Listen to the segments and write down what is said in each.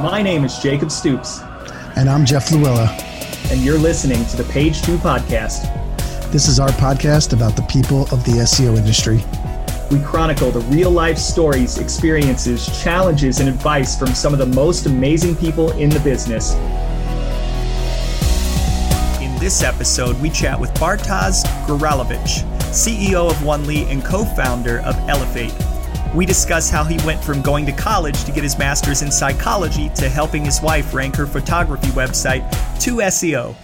My name is Jacob Stoops. And I'm Jeff Louella. And you're listening to the Page Two Podcast. This is our podcast about the people of the SEO industry. We chronicle the real life stories, experiences, challenges, and advice from some of the most amazing people in the business. In this episode, we chat with Bartosz Goralewicz, CEO of Onely and co founder of Elephate. We discuss how he went from going to college to get his master's in psychology to helping his wife rank her photography website to SEO.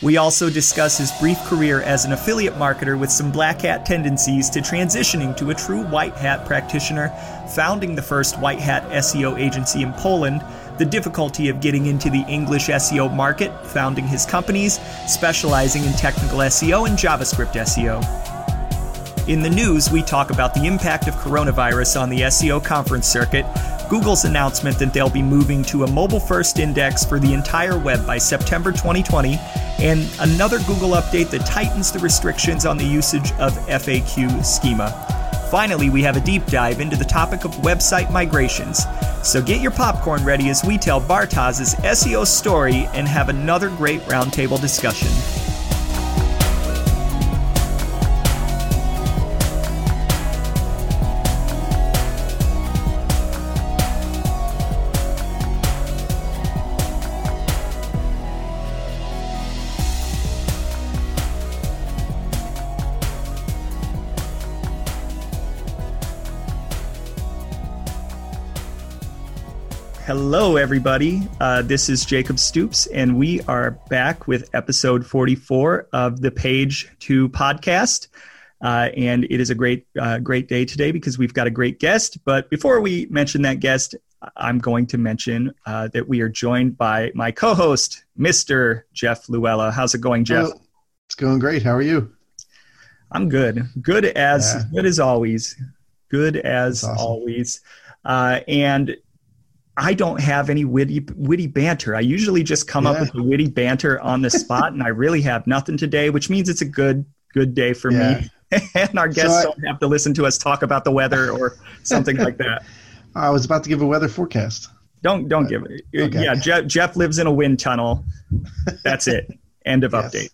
We also discuss his brief career as an affiliate marketer with some black hat tendencies to transitioning to a true white hat practitioner, founding the first white hat SEO agency in Poland, the difficulty of getting into the English SEO market, founding his companies, specializing in technical SEO and JavaScript SEO. In the news, we talk about the impact of coronavirus on the SEO conference circuit, Google's announcement that they'll be moving to a mobile first index for the entire web by September 2020, and another Google update that tightens the restrictions on the usage of FAQ schema. Finally, we have a deep dive into the topic of website migrations. So get your popcorn ready as we tell Bartosz's SEO story and have another great roundtable discussion. Hello, everybody. Uh, this is Jacob Stoops, and we are back with episode 44 of the Page 2 podcast. Uh, and it is a great, uh, great day today because we've got a great guest. But before we mention that guest, I'm going to mention uh, that we are joined by my co host, Mr. Jeff Louella. How's it going, Jeff? Well, it's going great. How are you? I'm good. Good as yeah. good as always. Good as awesome. always. Uh, and I don't have any witty witty banter. I usually just come yeah. up with the witty banter on the spot, and I really have nothing today, which means it's a good good day for yeah. me. and our guests so I, don't have to listen to us talk about the weather or something like that. I was about to give a weather forecast. Don't don't uh, give it. Okay. Yeah, Jeff, Jeff lives in a wind tunnel. That's it. End of yes. update.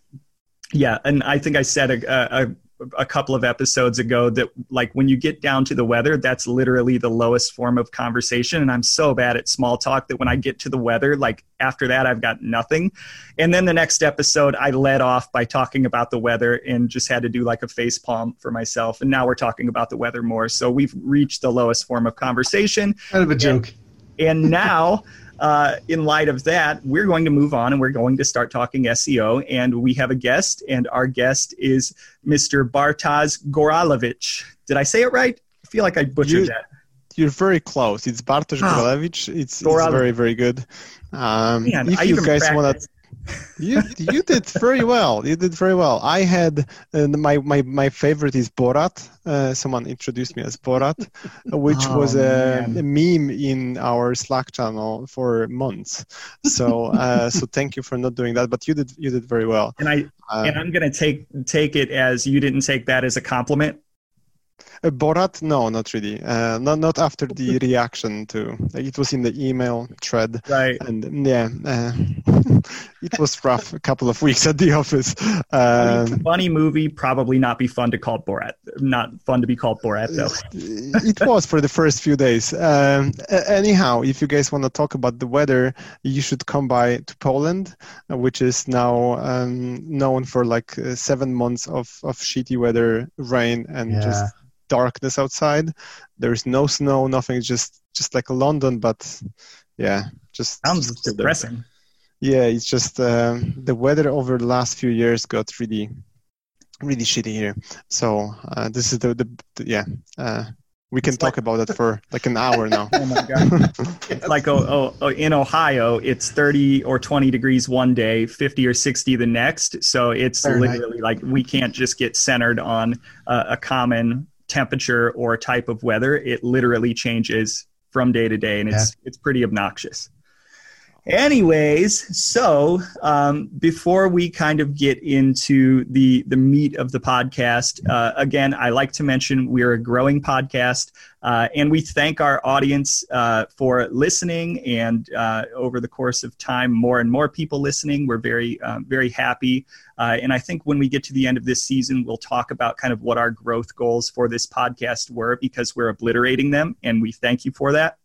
Yeah, and I think I said a, a, a couple of episodes ago that like when you get down to the weather that's literally the lowest form of conversation. And i'm so bad at small talk that when i get to the weather like after that i've got nothing. And then the next episode i led off by talking about the weather and just had to do like a face palm for myself. And now we're talking about the weather more. So we've reached the lowest form of conversation. Kind of a joke. And, and now uh, in light of that, we're going to move on and we're going to start talking SEO. And we have a guest, and our guest is Mr. Bartosz Goralewicz. Did I say it right? I feel like I butchered you, that. You're very close. It's Bartosz oh. Goralewicz. It's, it's very, very good. Um, Man, if I you guys want to you you did very well. You did very well. I had uh, my my my favorite is Borat. Uh, someone introduced me as Borat, which oh, was a, a, meme in our Slack channel for months. So uh, so thank you for not doing that. But you did you did very well. And I uh, and I'm gonna take take it as you didn't take that as a compliment. Uh, Borat? No, not really. Uh, not not after the reaction to it was in the email thread. Right. And yeah, uh, it was rough. A couple of weeks at the office. Um, funny movie, probably not be fun to call Borat. Not fun to be called Borat though. it was for the first few days. Um, anyhow, if you guys want to talk about the weather, you should come by to Poland, which is now um, known for like uh, seven months of of shitty weather, rain, and yeah. just darkness outside. There's no snow, nothing. Just just like London, but yeah, just sounds just depressing. Yeah, it's just uh, the weather over the last few years got really, really shitty here. So uh, this is the, the, the yeah. Uh, we can it's talk like, about that for like an hour now. oh my god! it's like oh, oh, oh, in Ohio, it's thirty or twenty degrees one day, fifty or sixty the next. So it's literally like we can't just get centered on a common temperature or type of weather, it literally changes from day to day, and it's yeah. it's pretty obnoxious. Anyways, so um, before we kind of get into the the meat of the podcast, uh, again, I like to mention we're a growing podcast, uh, and we thank our audience uh, for listening. And uh, over the course of time, more and more people listening. We're very um, very happy, uh, and I think when we get to the end of this season, we'll talk about kind of what our growth goals for this podcast were because we're obliterating them, and we thank you for that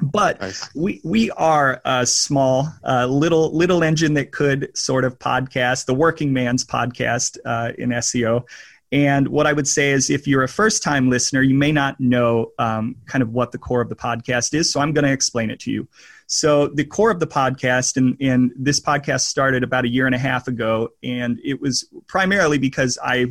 but nice. we we are a small uh, little little engine that could sort of podcast the working man's podcast uh, in SEO. And what I would say is, if you're a first time listener, you may not know um, kind of what the core of the podcast is. So I'm going to explain it to you. So the core of the podcast, and, and this podcast started about a year and a half ago, and it was primarily because I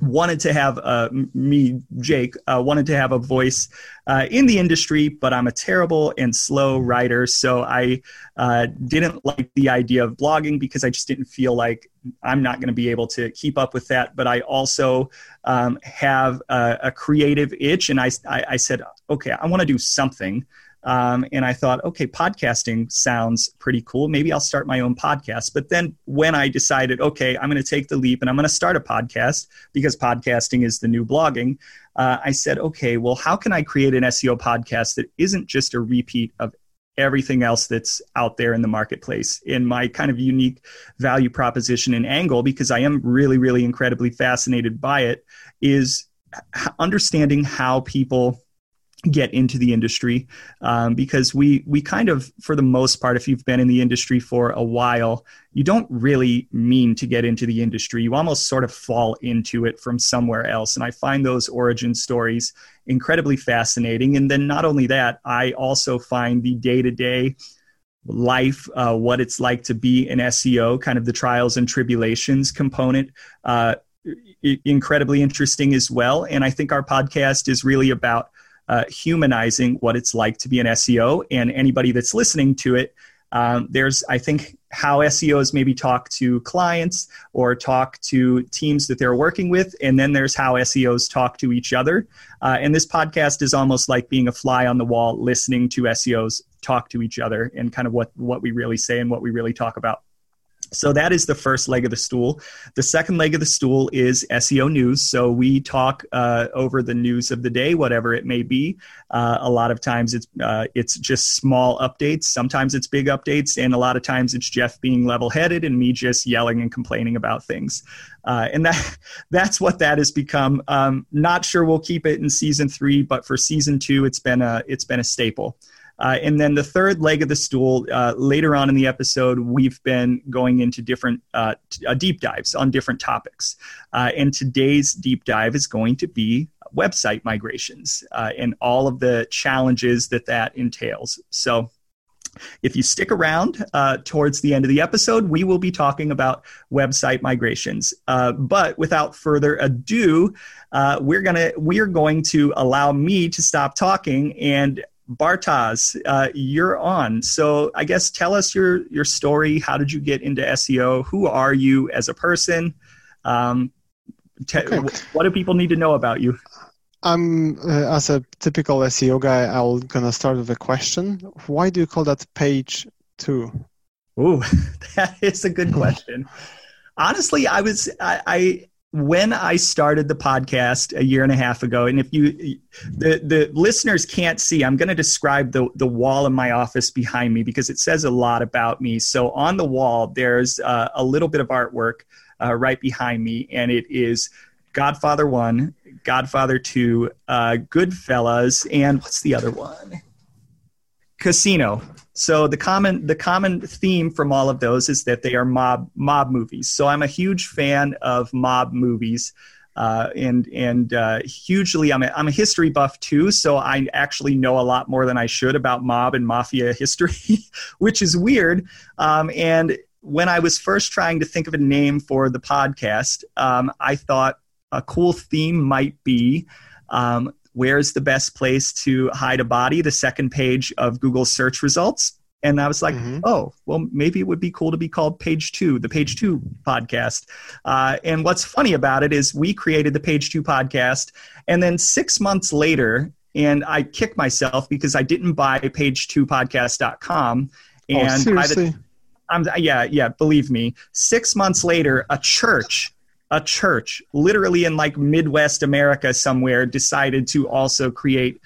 wanted to have uh, me jake uh, wanted to have a voice uh, in the industry but i'm a terrible and slow writer. So i uh, didn't like the idea of blogging because i just didn't feel like i'm not going to be able to keep up with that. But i also um, have a, a, creative itch and I, I, I said okay i want to do something um, and I thought, okay, podcasting sounds pretty cool. Maybe I'll start my own podcast. But then when I decided, okay, I'm going to take the leap and I'm going to start a podcast because podcasting is the new blogging, uh, I said, okay, well, how can I create an SEO podcast that isn't just a repeat of everything else that's out there in the marketplace in my kind of unique value proposition and angle because i am really really incredibly fascinated by it is understanding how people get into the industry um, because we we kind of for the most part if you've been in the industry for a while you don't really mean to get into the industry. You almost sort of fall into it from somewhere else. And i find those origin stories incredibly fascinating. And then not only that i also find the day-to-day life uh, what it's like to be an seo kind of the trials and tribulations component uh, incredibly interesting as well. And i think our podcast is really about uh, humanizing what it's like to be an SEO. And anybody that's listening to it, um, there's, I think, how SEOs maybe talk to clients or talk to teams that they're working with. And then there's how SEOs talk to each other. Uh, and this podcast is almost like being a fly on the wall, listening to SEOs talk to each other and kind of what, what we really say and what we really talk about. So that is the first leg of the stool. The second leg of the stool is SEO news. So we talk uh, over the news of the day, whatever it may be. Uh, a lot of times it's uh, it's just small updates. Sometimes it's big updates, and a lot of times it's Jeff being level-headed and me just yelling and complaining about things. Uh, and that that's what that has become. Um, not sure we'll keep it in season three, but for season two, it's been a it's been a staple. Uh, and then the third leg of the stool, uh, later on in the episode, we've been going into different uh, t- uh, deep dives on different topics. Uh, and today's deep dive is going to be website migrations uh, and all of the challenges that that entails. So, if you stick around uh, towards the end of the episode, we will be talking about website migrations. Uh, but without further ado, uh, we're gonna we're going to allow me to stop talking and Bartosz, uh, you're on. So I guess tell us your your story. How did you get into SEO? Who are you as a person? Um, te- okay. What do people need to know about you? I'm uh, as a typical SEO guy. I'm gonna start with a question. Why do you call that page two? Ooh, that is a good question. Honestly, I was I, I when I started the podcast a year and a half ago, and if you the the listeners can't see, I'm going to describe the the wall in my office behind me because it says a lot about me. So on the wall, there's uh, a little bit of artwork uh, right behind me, and it is Godfather One, Godfather Two, uh, Goodfellas, and what's the other one? Casino. So the common the common theme from all of those is that they are mob mob movies. So I'm a huge fan of mob movies. Uh, and and uh, hugely, I'm a, I'm a history buff too, so I actually know a lot more than I should about mob and mafia history, which is weird. Um, and when I was first trying to think of a name for the podcast, um, I thought a cool theme might be um, where's the best place to hide a body? The second page of Google search results. And I was like, mm-hmm. oh, well, maybe it would be cool to be called Page Two, the Page Two podcast. Uh, and what's funny about it is we created the Page Two podcast, and then six months later, and I kick myself because I didn't buy page2podcast.com Oh, and oh, seriously? The, yeah, yeah, believe me. Six months later, a church, a church, literally in like Midwest America somewhere, decided to also create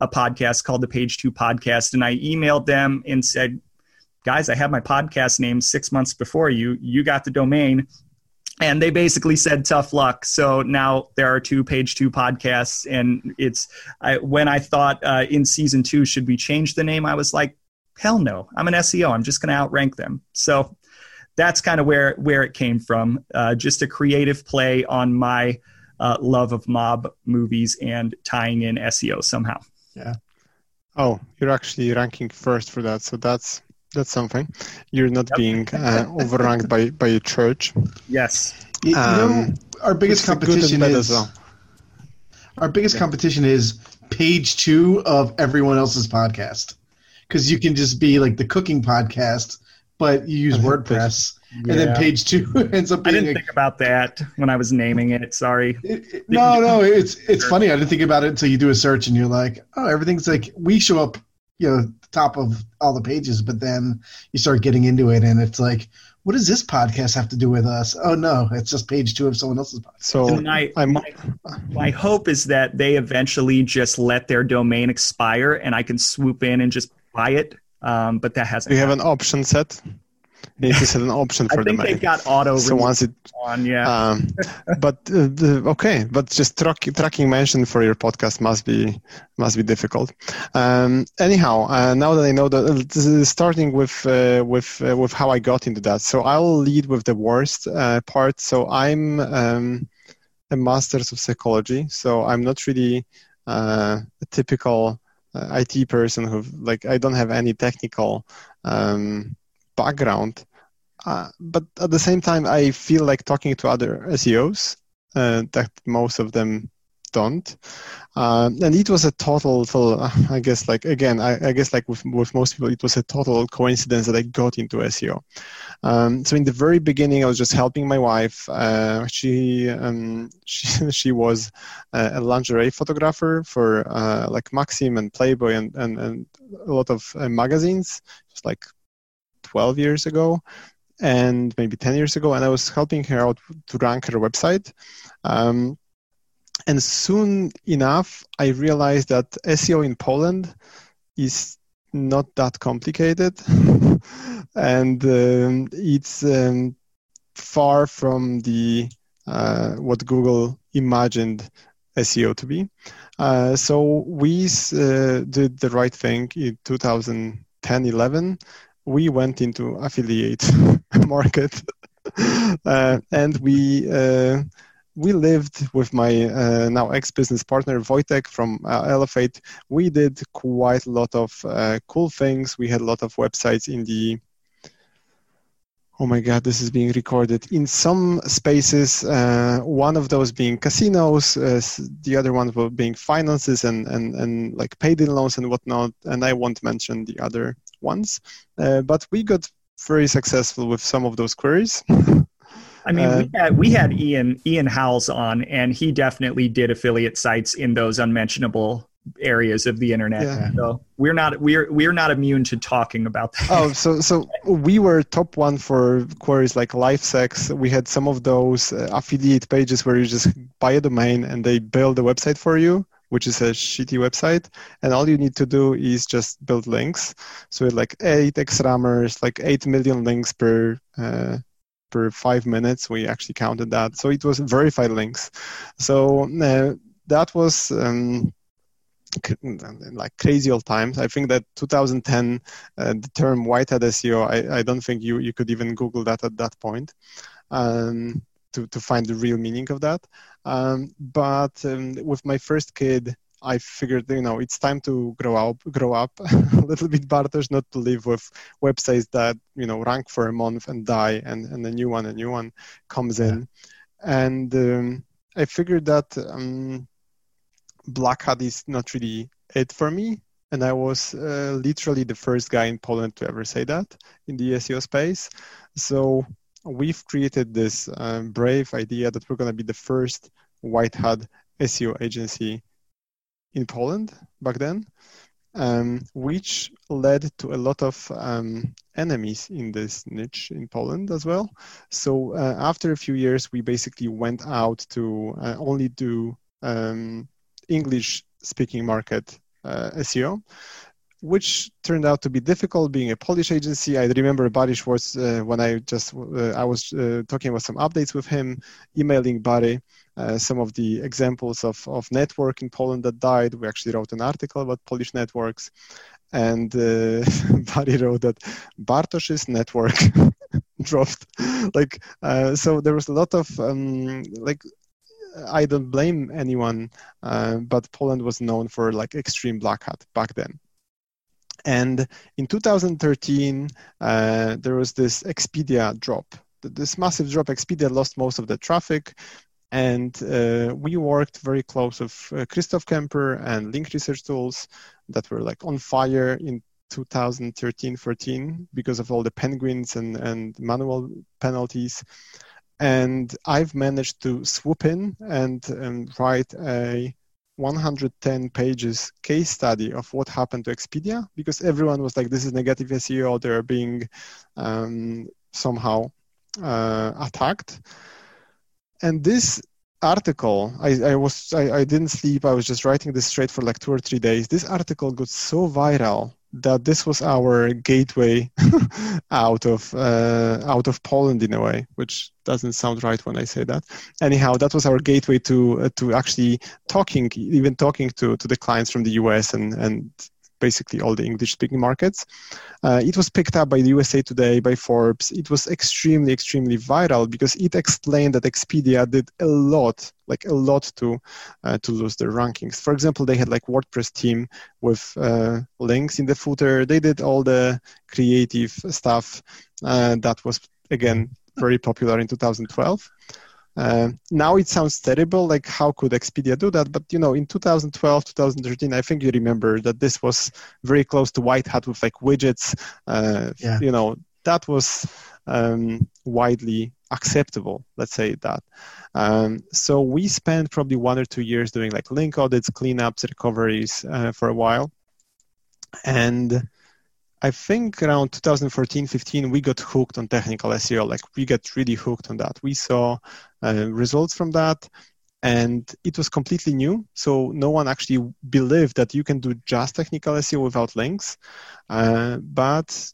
a podcast called the Page Two Podcast. And I emailed them and said, guys, I have my podcast name six months before you. You got the domain. And they basically said tough luck. So now there are two page two podcasts, and it's I, when I thought uh, in season two should we change the name? I was like, hell no, I'm an SEO. I'm just going to outrank them. So that's kind of where where it came from. Uh, just a creative play on my uh, love of mob movies and tying in SEO somehow. Yeah. Oh, you're actually ranking first for that, so that's that's something. You're not yep. being uh, overranked by by a church. Yes. You, um, know, our biggest competition is well. our biggest yeah. competition is page two of everyone else's podcast because you can just be like the cooking podcast, but you use WordPress. Yeah. And then page two ends up being. I didn't a, think about that when I was naming it. Sorry. It, it, no, no, it's it's funny. I didn't think about it until you do a search and you're like, oh, everything's like we show up, you know, top of all the pages, but then you start getting into it and it's like, what does this podcast have to do with us? Oh no, it's just page two of someone else's podcast. So my, my, my hope is that they eventually just let their domain expire and I can swoop in and just buy it, um, but that hasn't. Do you have an option set? You need to set an option for I think the they got auto. So once it on, yeah. Um, but uh, the, okay, but just track, tracking mention for your podcast must be must be difficult. Um, anyhow, uh, now that I know that, uh, starting with uh, with uh, with how I got into that, so I'll lead with the worst uh, part. So I'm um, a master's of psychology, so I'm not really a typical uh, IT person who like I don't have any technical um, background, uh, but at the same time I feel like talking to other SEOs uh, that most of them don't. Um, and it was a total, total I guess, like again, I, I, guess like with, with most people, it was a total coincidence that I got into SEO. Um, so in the very beginning, I was just helping my wife. Uh, she, um, she she was a lingerie photographer for uh, like Maxim and Playboy and, and, and a lot of uh, magazines, just like 12 years ago and maybe 10 years ago and i was helping her out to rank her website um, and soon enough, I realized that SEO in Poland is not that complicated, and um, it's um, far from the uh, what Google imagined SEO to be. Uh, so we uh, did the right thing in 2010-11. We went into affiliate market, uh, and we uh, we lived with my uh, now ex-business partner Wojtek from uh, Elephate. We did quite a lot of uh, cool things. We had a lot of websites in the. Oh my God, this is being recorded. In some spaces, uh, one of those being casinos, uh, the other one being finances and, and, and like paid-in loans and whatnot. And I won't mention the other ones, uh, but we got very successful with some of those queries. I mean, uh, we had we had Ian Ian Howells on, and he definitely did affiliate sites in those unmentionable areas of the internet. Yeah. So we're not we're we're not immune to talking about that. Oh, so so we were top one for queries like LifeSex. We had some of those uh, affiliate pages where you just buy a domain and they build a website for you which is a shitty website. And all you need to do is just build links. So like eight XRumers, like eight million links per uh, per five minutes. We actually counted that. So it was verified links. So uh, that was um, like crazy old times. I think that 2010, uh, the term white hat SEO, I, I don't think you, you could even Google that at that point. Um, to, to find the real meaning of that. Um, but um, with my first kid, I figured, you know, it's time to grow up, grow up a little bit, Bartosz, not to live with websites that, you know, rank for a month and die, and, and a new one, a new one comes in. And um, I figured that um, Black Hat is not really it for me. And I was uh, literally the first guy in Poland to ever say that in the SEO space. So we've created this um, brave idea that we're going to be the first white hat SEO agency in Poland back then. um, which led to a lot of um, enemies in this niche in Poland as well. So uh, after a few years, we basically went out to uh, only do um, English speaking market uh, SEO which turned out to be difficult being a Polish agency. I remember Barry Schwartz uh, when I just uh, I was uh, talking about some updates with him, emailing Barry uh, some of the examples of, of network in Poland that died. We actually wrote an article about Polish networks, and uh, Barry wrote that Bartosz's network dropped. Like uh, so, there was a lot of um, like I don't blame anyone, uh, but Poland was known for like extreme black hat back then. And in 2013, uh, there was this Expedia drop. This massive drop. Expedia lost most of the traffic. And uh, we worked very close with uh, Christoph Kemper and Link Research Tools that were like on fire in 2013 14 because of all the penguins and, and manual penalties. And I've managed to swoop in and, and write a 110 pages case study of what happened to Expedia because everyone was like, this is negative SEO, they're being um, somehow uh, attacked. And this article, I, I was I, I didn't sleep, I was just writing this straight for like two or three days. This article got so viral that this was our gateway out of uh, out of Poland in a way, which doesn't sound right when I say that. Anyhow, that was our gateway to uh, to actually talking, even talking to to the clients from the US and and basically all the English speaking markets. Uh, it was picked up by the USA Today, by Forbes. It was extremely, extremely viral because it explained that Expedia did a lot, like a lot to uh, to lose their rankings. For example, they had like WordPress team with uh, links in the footer. They did all the creative stuff uh, that was again very popular in 2012. Uh, now it sounds terrible, like how could Expedia do that? But you know, in 2012, 2013, I think you remember that this was very close to white hat with like widgets. Uh, yeah. You know, that was um, widely acceptable. Let's say that. Um, so we spent probably one or two years doing like link audits, cleanups, recoveries uh, for a while, and I think around 2014, 15, we got hooked on technical SEO. Like we got really hooked on that. We saw uh, results from that and it was completely new. So no one actually believed that you can do just technical SEO without links. Uh, but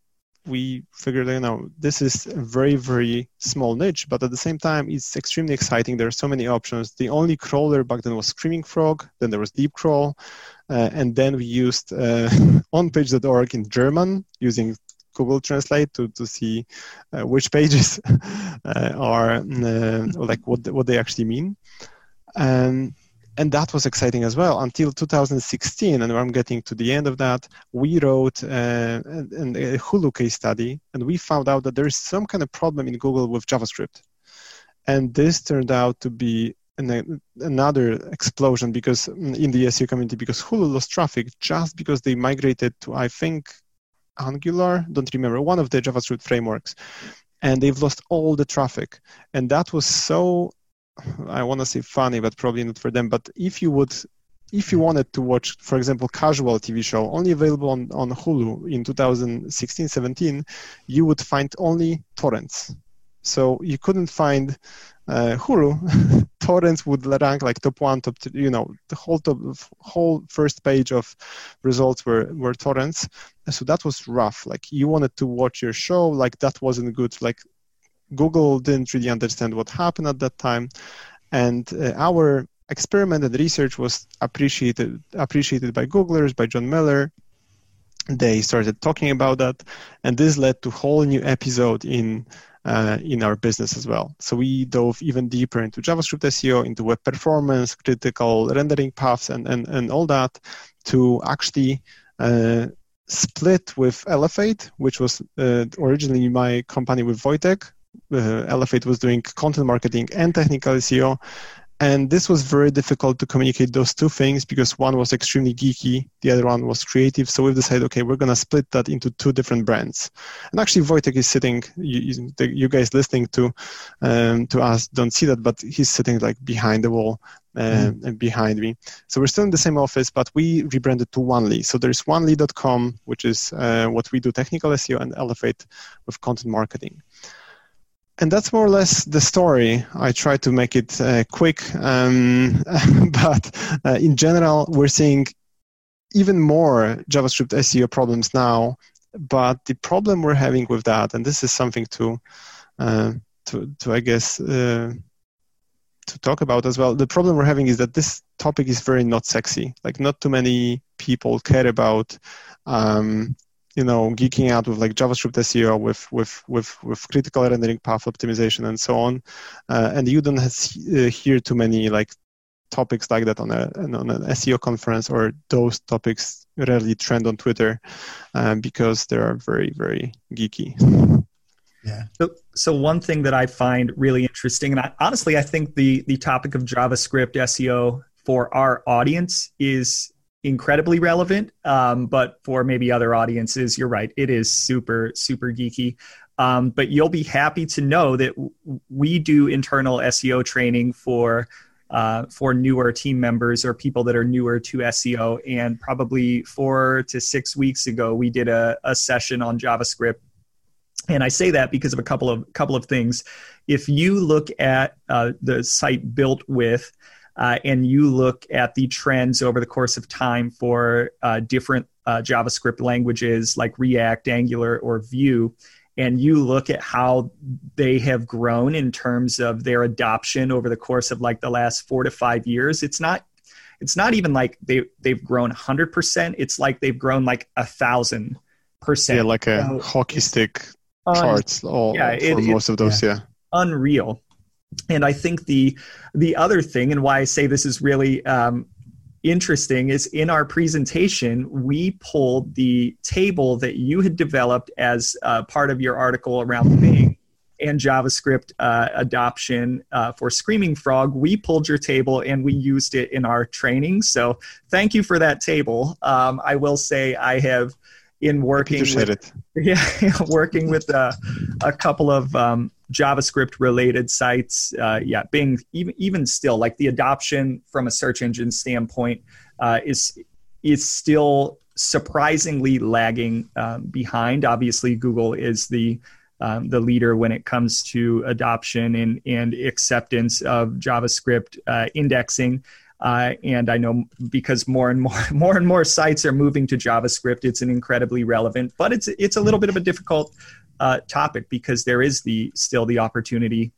we figured, you know, this is a very, very small niche, but at the same time, it's extremely exciting. There are so many options. The only crawler back then was Screaming Frog. Then there was Deepcrawl. Uh, and then we used uh, onpage.org in German using Google Translate to, to see uh, which pages uh, are uh, like what, what they actually mean. Um, and that was exciting as well. Until 2016 and i'm getting to the end of that we wrote uh, a, a hulu case study and we found out that there is some kind of problem in google with javascript. And this turned out to be an, another explosion because mm, in the SEO community because Hulu lost traffic just because they migrated to I think Angular, don't remember one of the JavaScript frameworks, and they've lost all the traffic, and that was so I want to say funny, but probably not for them. But if you would if you wanted to watch, for example, casual TV show only available on, on Hulu in 2016 17, you would find only torrents. So you couldn't find uh, Hulu. torrents would rank like top one, top two, you know, the whole top, whole first page of results were, were torrents. So that was rough. Like you wanted to watch your show, like that wasn't good. Like Google didn't really understand what happened at that time. And uh, our experiment and research was appreciated appreciated by Googlers, by John Mueller. They started talking about that, and this led to a whole new episode in uh, in our business as well. So we dove even deeper into JavaScript SEO, into web performance, critical rendering paths, and and, and all that to actually uh, split with Elephate, which was uh, originally my company with Wojtek, uh, Elephate was doing content marketing and technical SEO, and this was very difficult to communicate those two things because one was extremely geeky, the other one was creative. So we've decided, okay, we're going to split that into two different brands. And actually, Wojtek is sitting, you, you guys listening to um, to us don't see that, but he's sitting like behind the wall mm. and behind me. So we're still in the same office, but we rebranded to Onely. So there's onely.com, which is uh, what we do technical SEO and Elephate with content marketing and that's more or less the story. I try to make it uh, quick, um, but uh, in general, we're seeing even more JavaScript SEO problems now. But the problem we're having with that, and this is something to, uh, to, to I guess, uh, to talk about as well. The problem we're having is that this topic is very not sexy. Like, not too many people care about um, you know geeking out with like javascript seo with with with, with critical rendering path optimization and so on. Uh, and you don't have, uh, hear too many like topics like that on a on an seo conference or those topics rarely trend on twitter um, because they are very very geeky. Yeah. So, so one thing that i find really interesting and I, honestly i think the the topic of javascript seo for our audience is incredibly relevant. Um, but for maybe other audiences, you're right. It is super, super geeky. Um, but you'll be happy to know that w- we do internal SEO training for uh, for newer team members or people that are newer to SEO. And probably four to six weeks ago, we did a, a session on JavaScript. And I say that because of a couple of couple of things. If you look at uh, the site built with uh, and you look at the trends over the course of time for uh, different uh, JavaScript languages like React, Angular, or Vue, and you look at how they have grown in terms of their adoption over the course of like the last four to five years, it's not it's not even like they they've grown 100% it's like they've grown like a thousand percent. Yeah like a so, hockey stick charts all, yeah, for it, most it, of those yeah. yeah. Unreal and I think the the other thing, and why I say this is really um, interesting, is in our presentation we pulled the table that you had developed as uh, part of your article around Bing and JavaScript uh, adoption uh, for Screaming Frog. We pulled your table and we used it in our training. So thank you for that table. Um, I will say I have in working with, yeah, working with uh, a couple of um, JavaScript related sites. Uh, yeah, Bing even even still like the adoption from a search engine standpoint uh, is is still surprisingly lagging um, behind. Obviously, Google is the um, the leader when it comes to adoption and, and acceptance of JavaScript uh, indexing. Uh, and I know because more and more more and more sites are moving to JavaScript, it's an incredibly relevant, but it's it's a little bit of a difficult uh, topic because there is the still the opportunity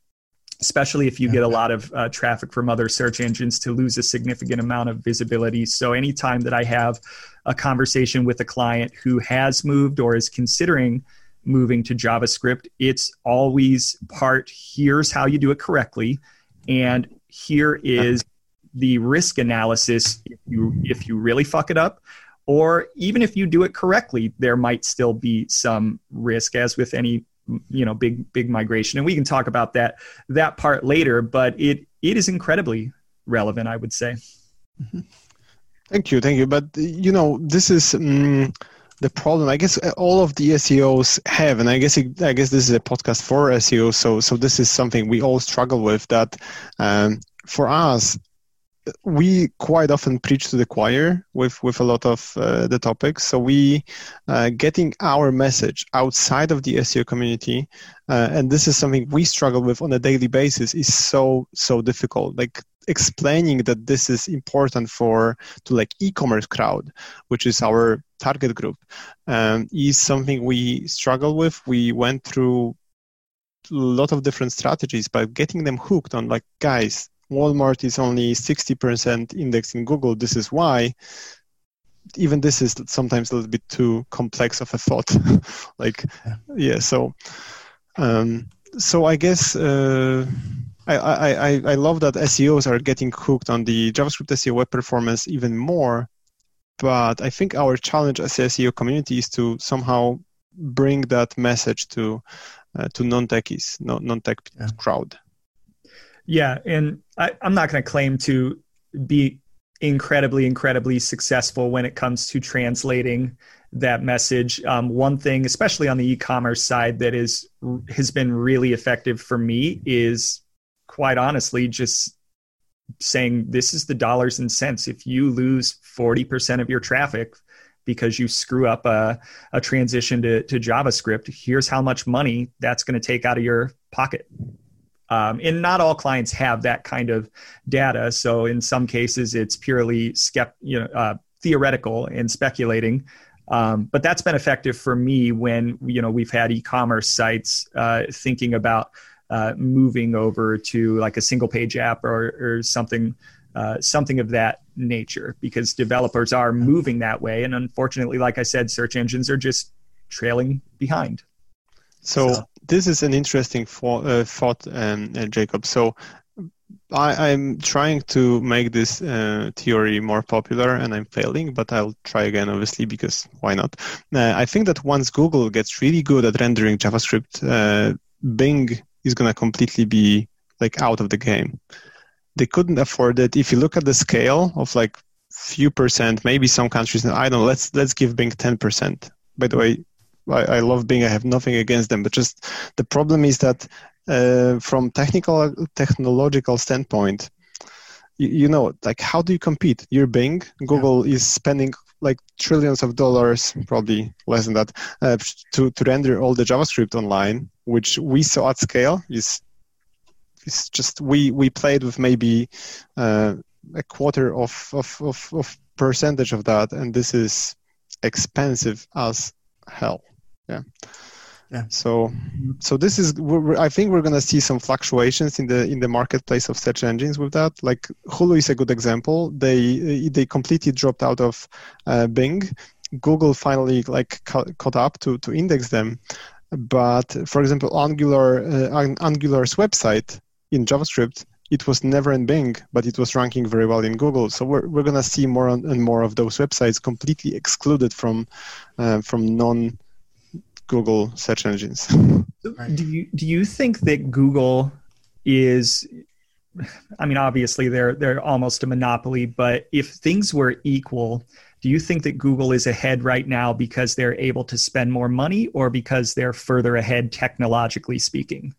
especially if you get a lot of uh, traffic from other search engines to lose a significant amount of visibility. So, anytime that I have a conversation with a client who has moved or is considering moving to JavaScript, it's always part here's how you do it correctly, and here is the risk analysis if you if you really fuck it up or even if you do it correctly there might still be some risk as with any you know big big migration. And we can talk about that that part later but it it is incredibly relevant i would say. Mm-hmm. thank you. Thank you. But you know this is um, the problem i guess all of the seos have and i guess it, i guess this is a podcast for seo so so this is something we all struggle with that um, for us we quite often preach to the choir with with a lot of uh, the topics. So we uh, getting our message outside of the seo community uh, and this is something we struggle with on a daily basis is so so difficult. Like explaining that this is important for to like e-commerce crowd which is our target group um, is something we struggle with. We went through a lot of different strategies but getting them hooked on like guys Walmart is only 60% indexed in Google. This is why. Even this is sometimes a little bit too complex of a thought. like, yeah. yeah. so, um, so I guess uh, I, I, I, I love that SEOs are getting hooked on the JavaScript SEO web performance even more. But I think our challenge as SEO community is to somehow bring that message to uh, to non-techies, non-tech yeah. crowd. Yeah, and I, I'm not going to claim to be incredibly, incredibly successful when it comes to translating that message. Um, one thing, especially on the e-commerce side, that is has been really effective for me is quite honestly just saying this is the dollars and cents. If you lose forty percent of your traffic because you screw up a, a transition to, to JavaScript, here's how much money that's going to take out of your pocket. Um, and not all clients have that kind of data. So in some cases, it's purely skept, you know, uh, theoretical and speculating. Um, but that's been effective for me when you know we've had e-commerce sites uh, thinking about uh, moving over to like a single page app or, or something uh, something of that nature because developers are moving that way and unfortunately like i said search engines are just trailing behind so, so. this is an interesting for, uh, thought, um, uh, Jacob. So I, am trying to make this uh, theory more popular, and I'm failing, but I'll try again, obviously, because why not? Uh, I think that once Google gets really good at rendering JavaScript, uh, Bing is going to completely be like out of the game. They couldn't afford it. If you look at the scale of like few percent, maybe some countries, I don't know. Let's let's give Bing ten percent. By the way, I, I love Bing. I have nothing against them, but just the problem is that uh, from technical technological standpoint, you, you, know, like how do you compete? You're Bing. Google yeah. is spending like trillions of dollars, probably less than that, uh, to to render all the JavaScript online, which we saw at scale is it's just we we played with maybe uh, a quarter of, of, of, of percentage of that, and this is expensive as hell. Yeah. Yeah. So, so this is. I think we're gonna see some fluctuations in the in the marketplace of search engines with that. Like Hulu is a good example. They they completely dropped out of uh, Bing. Google finally like caught up to to index them. But for example, Angular uh, Angular's website in JavaScript it was never in Bing, but it was ranking very well in Google. So we're, we're going to see more and more of those websites completely excluded from uh, from non Google search engines. Do you do you think that Google is I mean obviously they're they're almost a monopoly, but if things were equal, do you think that Google is ahead right now because they're able to spend more money or because they're further ahead technologically speaking?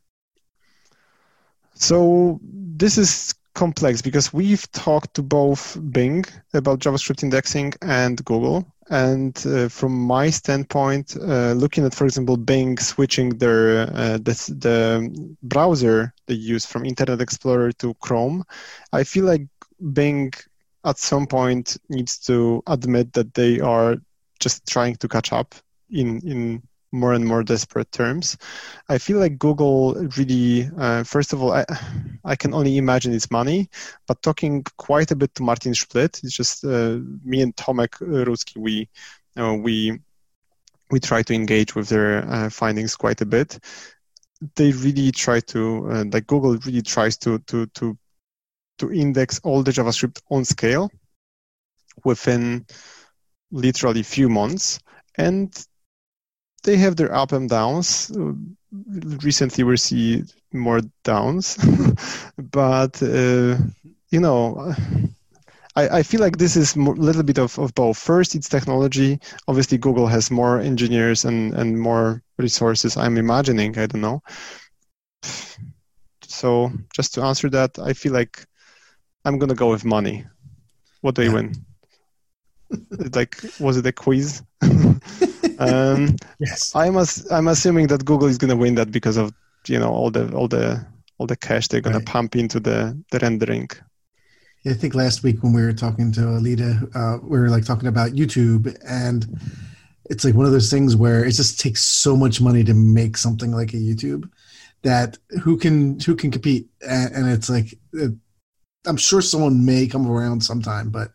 So this is complex because we've talked to both Bing about JavaScript indexing and Google. And uh, from my standpoint, uh, looking at, for example, Bing switching their uh, the, the browser they use from Internet Explorer to Chrome, I feel like Bing at some point needs to admit that they are just trying to catch up in in more and more desperate terms. I feel like Google really, uh, first of all, I, I can only imagine it's money, but talking quite a bit to Martin Splitt, it's just uh, me and Tomek Rudzki, we, uh, we, we try to engage with their uh, findings quite a bit. They really try to, uh, like Google really tries to, to, to, to index all the JavaScript on scale within literally few months and they have their up and downs. Recently, we see more downs, but uh, you know, I, I, feel like this is a little bit of, of both. First, it's technology. Obviously, Google has more engineers and, and more resources. I'm imagining. I don't know. So, just to answer that, I feel like I'm gonna go with money. What do you win? like, was it a quiz? Um, yes. I'm as, I'm assuming that Google is going to win that because of you know all the all the all the cash they're going right. to pump into the the rendering. Yeah, I think last week when we were talking to Alita, uh, we were like talking about YouTube, and it's like one of those things where it just takes so much money to make something like a YouTube that who can who can compete, and, and it's like. It, I'm sure someone may come around sometime, but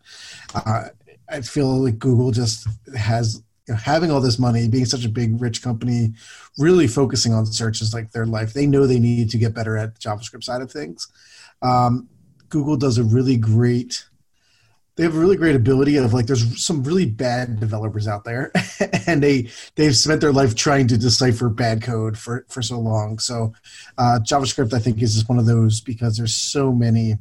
uh, I feel like Google just has you know, having all this money, being such a big, rich company, really focusing on search is like their life. They know they need to get better at the JavaScript side of things. Um, Google does a really great they have a really great ability of like there's some really bad developers out there and they they've spent their life trying to decipher bad code for for so long so uh, javascript i think is just one of those because there's so many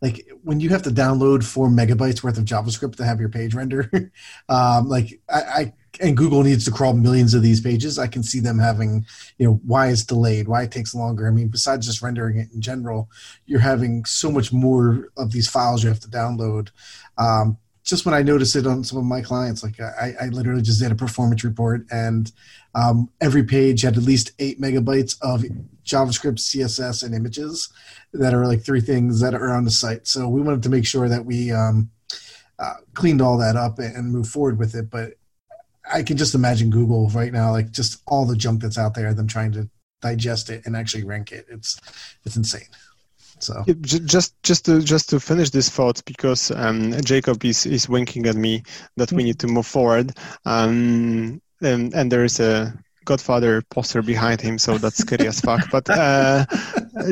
like when you have to download four megabytes worth of javascript to have your page render um, like I, I and Google needs to crawl millions of these pages, I can see them having, you know, why it's delayed, why it takes longer. I mean, besides just rendering it in general, you're having so much more of these files you have to download. Um, just when I noticed it on some of my clients, like I, I literally just did a performance report, and um, every page had at least eight megabytes of JavaScript, CSS, and images that are like three things that are on the site. So we wanted to make sure that we um, uh, cleaned all that up and move forward with it. But I can just imagine Google right now, like just all the junk that's out there, them trying to digest it and actually rank it. It's it's insane. So just just to just to finish this thought because um, Jacob is is winking at me that we need to move forward. Um, and, and there is a Godfather poster behind him, so that's scary as fuck. But uh,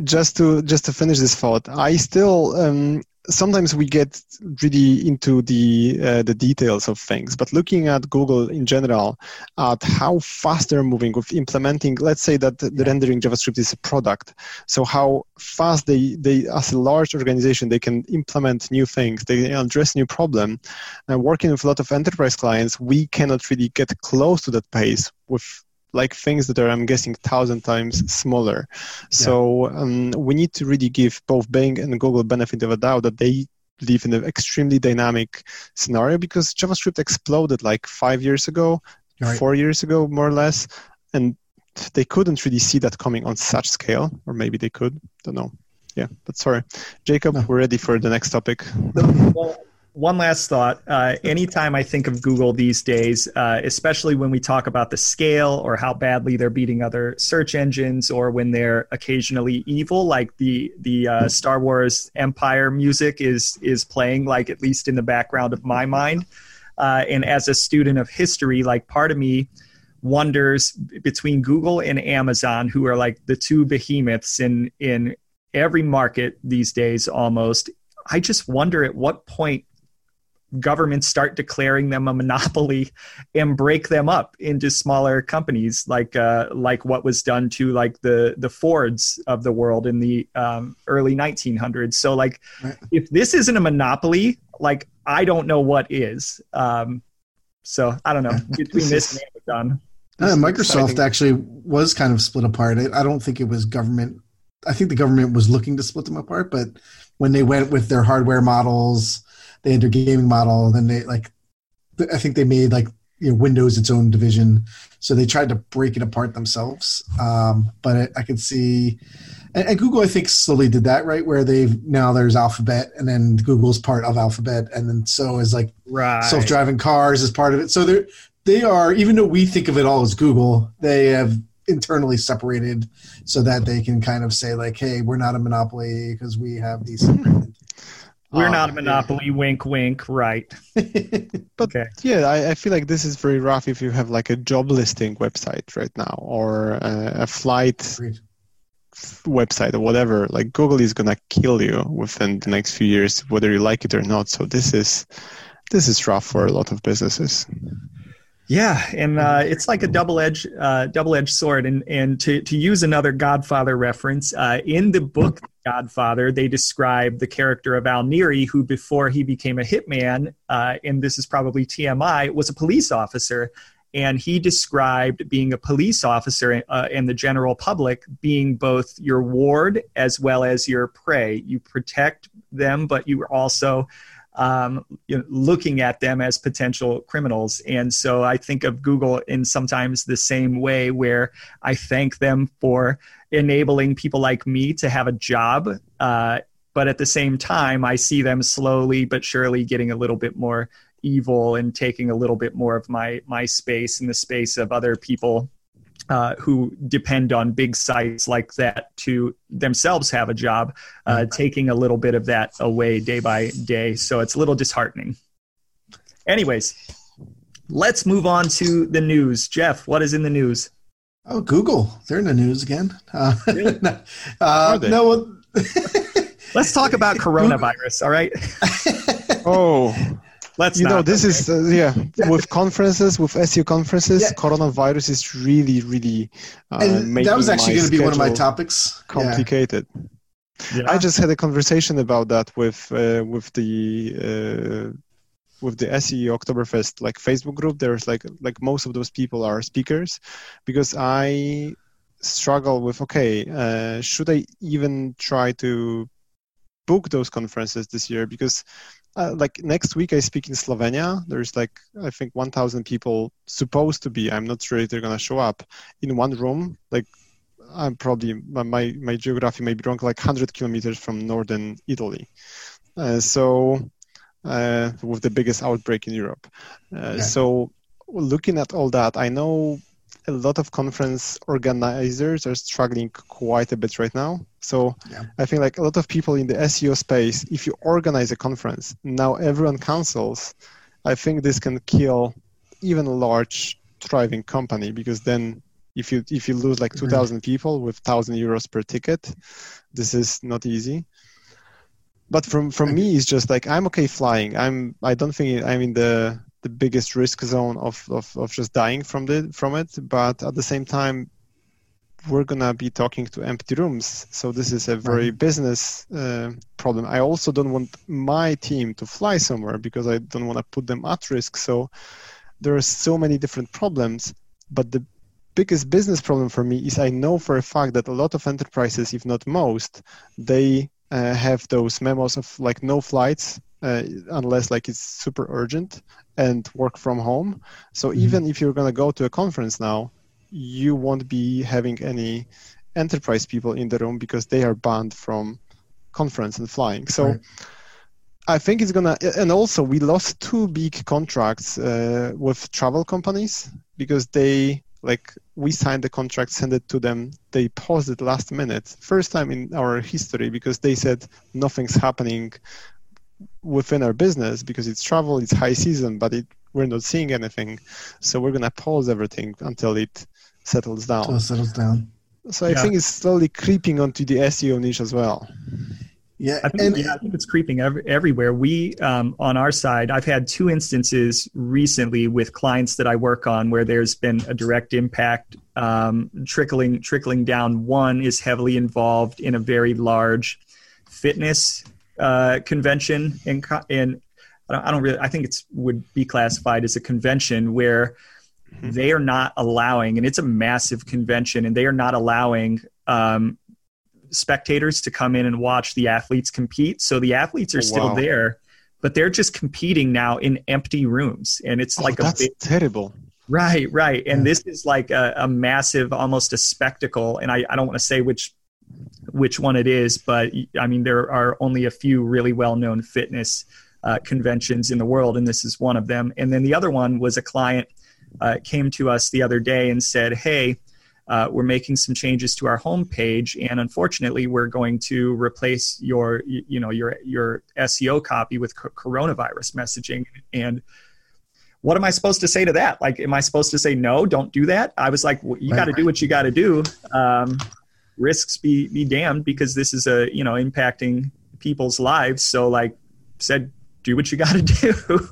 just to just to finish this thought, I still um, sometimes we get really into the uh, the details of things but looking at google in general at how fast they're moving with implementing let's say that the rendering javascript is a product so how fast they they as a large organization they can implement new things they address new problem. And working with a lot of enterprise clients we cannot really get close to that pace with like things that are, I'm guessing, thousand times smaller. So um, we need to really give both Bing and Google benefit of a doubt that they live in an extremely dynamic scenario because JavaScript exploded like five years ago, right. four years ago, more or less, and they couldn't really see that coming on such scale, or maybe they could. Don't know. Yeah, but sorry, Jacob, no. we're ready for the next topic. Well, one last thought. Uh, anytime I think of Google these days, uh, especially when we talk about the scale or how badly they're beating other search engines, or when they're occasionally evil, like the the uh, Star Wars Empire music is is playing, like at least in the background of my mind. Uh, and as a student of history, like part of me wonders between Google and Amazon, who are like the two behemoths in in every market these days, almost. I just wonder at what point governments start declaring them a monopoly and break them up into smaller companies like uh, like what was done to like the the Fords of the world in the um, early 1900s. So like right. if this isn't a monopoly, like I don't know what is. Um, so I don't know between this, and Amazon. Uh, Microsoft exciting. actually was kind of split apart. I don't think it was government. I think the government was looking to split them apart, but when they went with their hardware models they had their gaming model. Then they like, I think they made like you know, Windows its own division. So they tried to break it apart themselves. Um, but I, I could see, and, and, Google I think slowly did that right, where they've now there's Alphabet, and then Google's part of Alphabet, and then so is like right. self-driving cars is part of it. So they're they are even though we think of it all as Google, they have internally separated so that they can kind of say like, hey, we're not a monopoly because we have these we're not a um, monopoly. Yeah. Wink, wink. Right. but okay. yeah, I, I, feel like this is very rough if you have like a job listing website right now or a, a flight website or whatever. Like Google is gonna kill you within the next few years, whether you like it or not. So this is this is rough for a lot of businesses. Yeah, and uh, it's like a double edged uh, double edged sword. And and to to use another Godfather reference uh, in the book Godfather, they describe the character of Al Neri, who before he became a hitman, uh, and this is probably TMI, was a police officer. And he described being a police officer uh, and the general public being both your ward as well as your prey. You protect them, but you also um, you know, looking at them as potential criminals. And so I think of Google in sometimes the same way where I thank them for enabling people like me to have a job. Uh, but at the same time, I see them slowly but surely getting a little bit more evil and taking a little bit more of my my space and the space of other people uh, who depend on big sites like that to themselves have a job, uh, mm-hmm. taking a little bit of that away day by day. So it's a little disheartening. Anyways, let's move on to the news. Jeff, what is in the news? Oh, Google. They're in the news again. Uh, really? uh, no. let's talk about coronavirus, all right? oh, let's. You not, know, this okay. is uh, yeah. With conferences, with SEO conferences, yeah. coronavirus is really, really. Uh, that was actually going to be one of my topics. Complicated. Yeah. Yeah. I just had a conversation about that with uh, with the uh, with the SEO Oktoberfest like Facebook group. There's like like most of those people are speakers, because I struggle with okay, uh, should I even try to book those conferences this year? Because uh, like next week I speak in Slovenia. There's like I think 1,000 people supposed to be. I'm not sure if they're gonna show up in one room. Like I'm probably my my geography may be wrong, like 100 kilometers from northern Italy. Uh, so uh, with the biggest outbreak in Europe. Uh, yeah. So looking at all that, I know a lot of conference organizers are struggling quite a bit right now. So yeah. I think like a lot of people in the SEO space, if you organize a conference, now everyone cancels. I think this can kill even a large thriving company because then if you if you lose like mm-hmm. 2000 people with 1000 euros per ticket this is not easy but from from me it's just like i'm okay flying i'm i don't think i'm in the the biggest risk zone of of, of just dying from the from it but at the same time we're gonna be talking to empty rooms so this is a very business uh, problem i also don't want my team to fly somewhere because i don't want to put them at risk so there are so many different problems but the biggest business problem for me is I know for a fact that a lot of enterprises, if not most, they uh, have those memos of like no flights uh, unless like it's super urgent and work from home. So mm-hmm. even if you're gonna go to a conference now, you won't be having any enterprise people in the room because they are banned from conference and flying. So. Right. I think it's gonna, and also we lost two big contracts uh, with travel companies because they like we signed the contract, sent it to them. They paused it last minute, first time in our history because they said nothing's happening within our business because it's travel, it's high season, but it, we're not seeing anything. So we're gonna pause everything until it settles down. Until it settles down. So I yeah. think it's slowly creeping onto the SEO niche as well. Yeah, I think, and, yeah, I think it's creeping every, everywhere. We, um, on our side, I've had two instances recently with clients that I work on where there's been a direct impact um, trickling trickling down. One is heavily involved in a very large fitness uh, convention, and in I don't really. I think it's would be classified as a convention where mm-hmm. they are not allowing, and it's a massive convention, and they are not allowing um, spectators to come in and watch the athletes compete. So the athletes are oh, still wow. there, but they're just competing now in empty rooms, and it's oh, like that's big, terrible. Right, right, and yeah. this is like a, a, massive, almost a spectacle. And I, I don't want to say which which one it is, but I mean there are only a few really well known fitness uh, conventions in the world, and this is one of them. And then the other one was a client uh, came to us the other day and said, "Hey." uh, we're making some changes to our homepage, and unfortunately, we're going to replace your you know your your SEO copy with coronavirus messaging. And what am I supposed to say to that? Like, am I supposed to say no? Don't do that. I was like, well, you got to do what you got to do. Um, risks be be damned because this is a you know impacting people's lives. So like said, do what you got to do.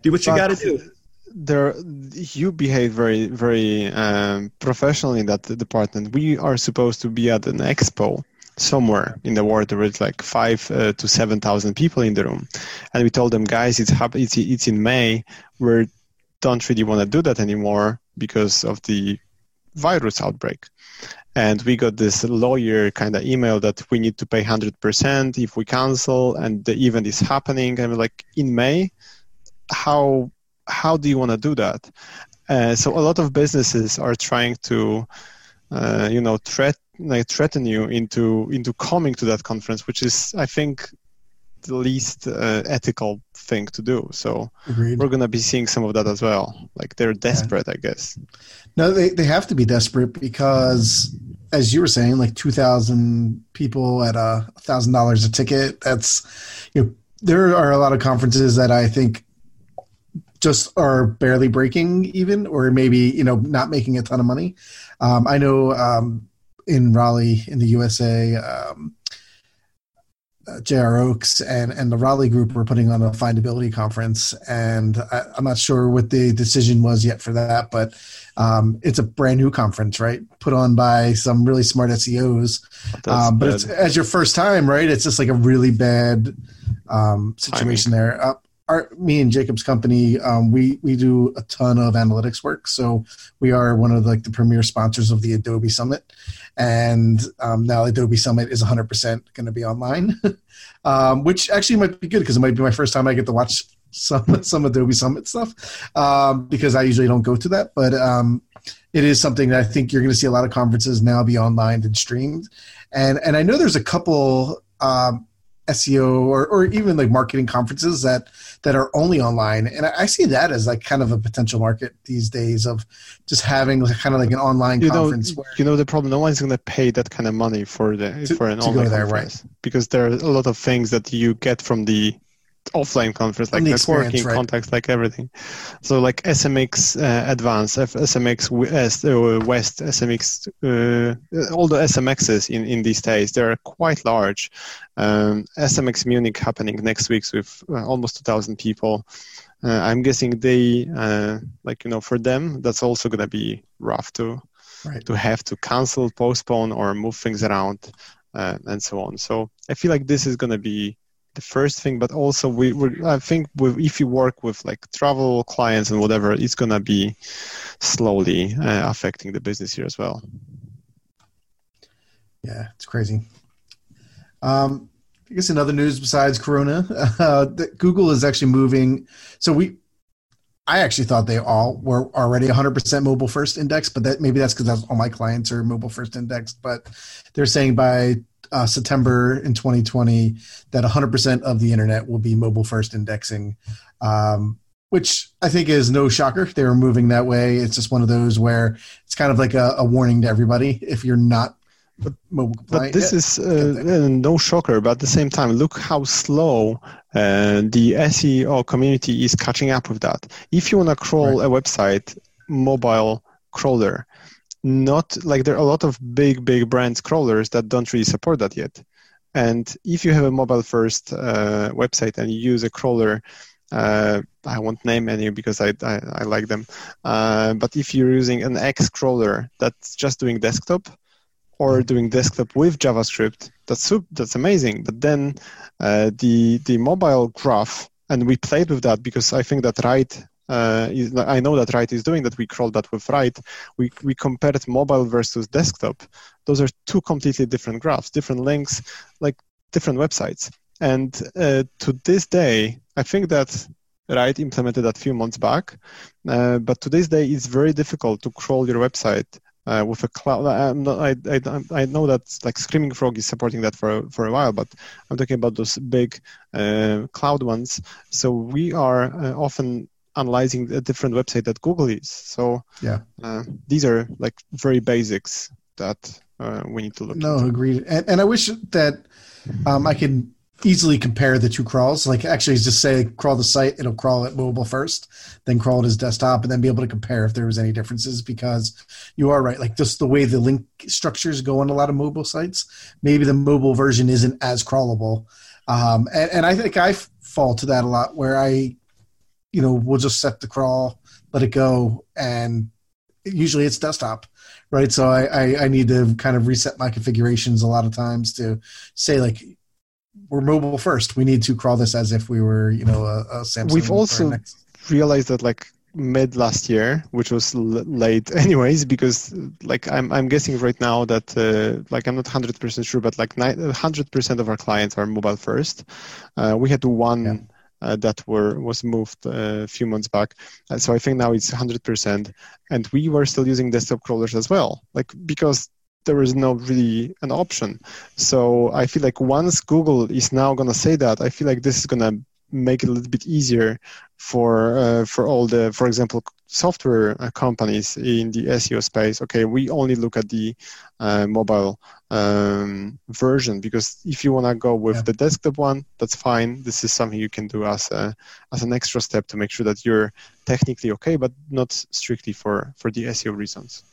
do what you got to do there you behave very very um, professionally in that department. We are supposed to be at an expo somewhere in the world there is like five uh, to seven thousand people in the room. And we told them guys it's hap- it's, it's in may. We don't really want to do that anymore because of the virus outbreak. And we got this lawyer kind of email that we need to pay 100% if we cancel and the event is happening. We're like in may? How how do you want to do that? Uh, so a lot of businesses are trying to, uh, you know, threat like threaten you into into coming to that conference, which is, I think, the least uh, ethical thing to do. So Agreed. we're going to be seeing some of that as well. Like they're desperate, yeah. I guess. No, they they have to be desperate because, as you were saying, like two thousand people at a thousand dollars a ticket. That's you know there are a lot of conferences that I think just are barely breaking even, or maybe you know not making a ton of money. Um, I know um, in Raleigh in the USA, um, uh, J.R. Oakes and, and the Raleigh group were putting on a findability conference. And I, am not sure what the decision was yet for that, but um, it's a brand new conference, right? Put on by some really smart SEOs. Um, but it's as your first time, right? It's just like a really bad um, situation there. Uh, our, me and Jacob's company, um, we we do a ton of analytics work. So we are one of the, like the premier sponsors of the Adobe Summit, and um, now Adobe Summit is 100% going to be online, um, which actually might be good because it might be my first time I get to watch some some Adobe Summit stuff um, because I usually don't go to that, but um, it is something that I think you're going to see a lot of conferences now be online and streamed, and and I know there's a couple. Um, SEO or, or even like marketing conferences that that are only online. And I, I, see that as like kind of a potential market these days of just having like, kind of like an online you conference. Know, where, you know the problem. No one's going to pay that kind of money for the to, for an online there, conference right. because there are a lot of things that you get from the offline conference like networking right. contacts like everything so like smx uh, advanced smx west, uh, west smx uh, all the smxs in, in these days they're quite large um, smx munich happening next week with uh, almost 2000 people uh, i'm guessing they uh, like you know for them that's also going to be rough to right. to have to cancel postpone or move things around and so on so i feel like this is going to be the first thing, but also we, I think with, if you work with like travel clients and whatever, it's gonna be slowly uh, affecting the business here as well. Yeah, it's crazy. Um, I guess in other news besides Corona, uh, Google is actually moving. So we, I actually thought they all were already 100% mobile first index, but that maybe that's because all my clients are mobile first indexed. But they're saying by uh, September in 2020 that 100% of the internet will be mobile first indexing, um, which I think is no shocker. They were moving that way. It's just one of those where it's kind of like a, a warning to everybody. If you're not mobile but this is uh, no shocker. But at the same time, look how slow uh, the SEO community is catching up with that. If you want to crawl right. a website, mobile crawler not like there are a lot of big big brand crawlers that don't really support that yet and if you have a mobile first uh, website and you use a crawler uh, I won't name any because I, I, I like them. Uh, but if you're using an X crawler that's just doing desktop or doing desktop with JavaScript, that's that's amazing. But then uh, the the mobile graph, and we played with that because I think that Ryte uh, I know that Ryte is doing that. We crawled that with Ryte. We, we compared mobile versus desktop. Those are two completely different graphs, different links, like different websites. And uh, to this day, I think that Ryte implemented that a few months back, uh, but to this day, it's very difficult to crawl your website uh, with a cloud. Not, I, I, I know that like Screaming Frog is supporting that for for a while, but I'm talking about those big uh, cloud ones. So we are uh, often analyzing a different website that Google is. So yeah, uh, these are like very basics that uh, we need to look. At. No, into. agreed. And, and I wish that um, I could easily compare the two crawls. Like actually, just say crawl the site, it'll crawl it mobile first, then crawl it as desktop, and then be able to compare if there was any differences. Because you are right, like just the way the link structures go on a lot of mobile sites, maybe the mobile version isn't as crawlable. Um, and, and I think I fall to that a lot, where I you know, we'll just set the crawl, let it go, and usually it's desktop, right? So I, I, I need to kind of reset my configurations a lot of times to say like we're mobile first. We need to crawl this as if we were, you know, a, a Samsung. We've also realized that like mid last year, which was l- late anyways, because like I'm I'm guessing right now that uh, like I'm not hundred percent sure, but like hundred percent of our clients are mobile first. Uh, we had one. Uh, that were was moved uh, a few months back. So I think now it's 100%, and we were still using desktop crawlers as well, like because there is no really an option. So I feel like once Google is now going to say that, I feel like this is going to make it a little bit easier for uh, for all the, for example, software uh, companies in the SEO space. Okay, we only look at the uh, mobile um, version because if you want to go with yeah. the desktop one, that's fine. This is something you can do as a as an extra step to make sure that you're technically okay, but not strictly for for the SEO reasons.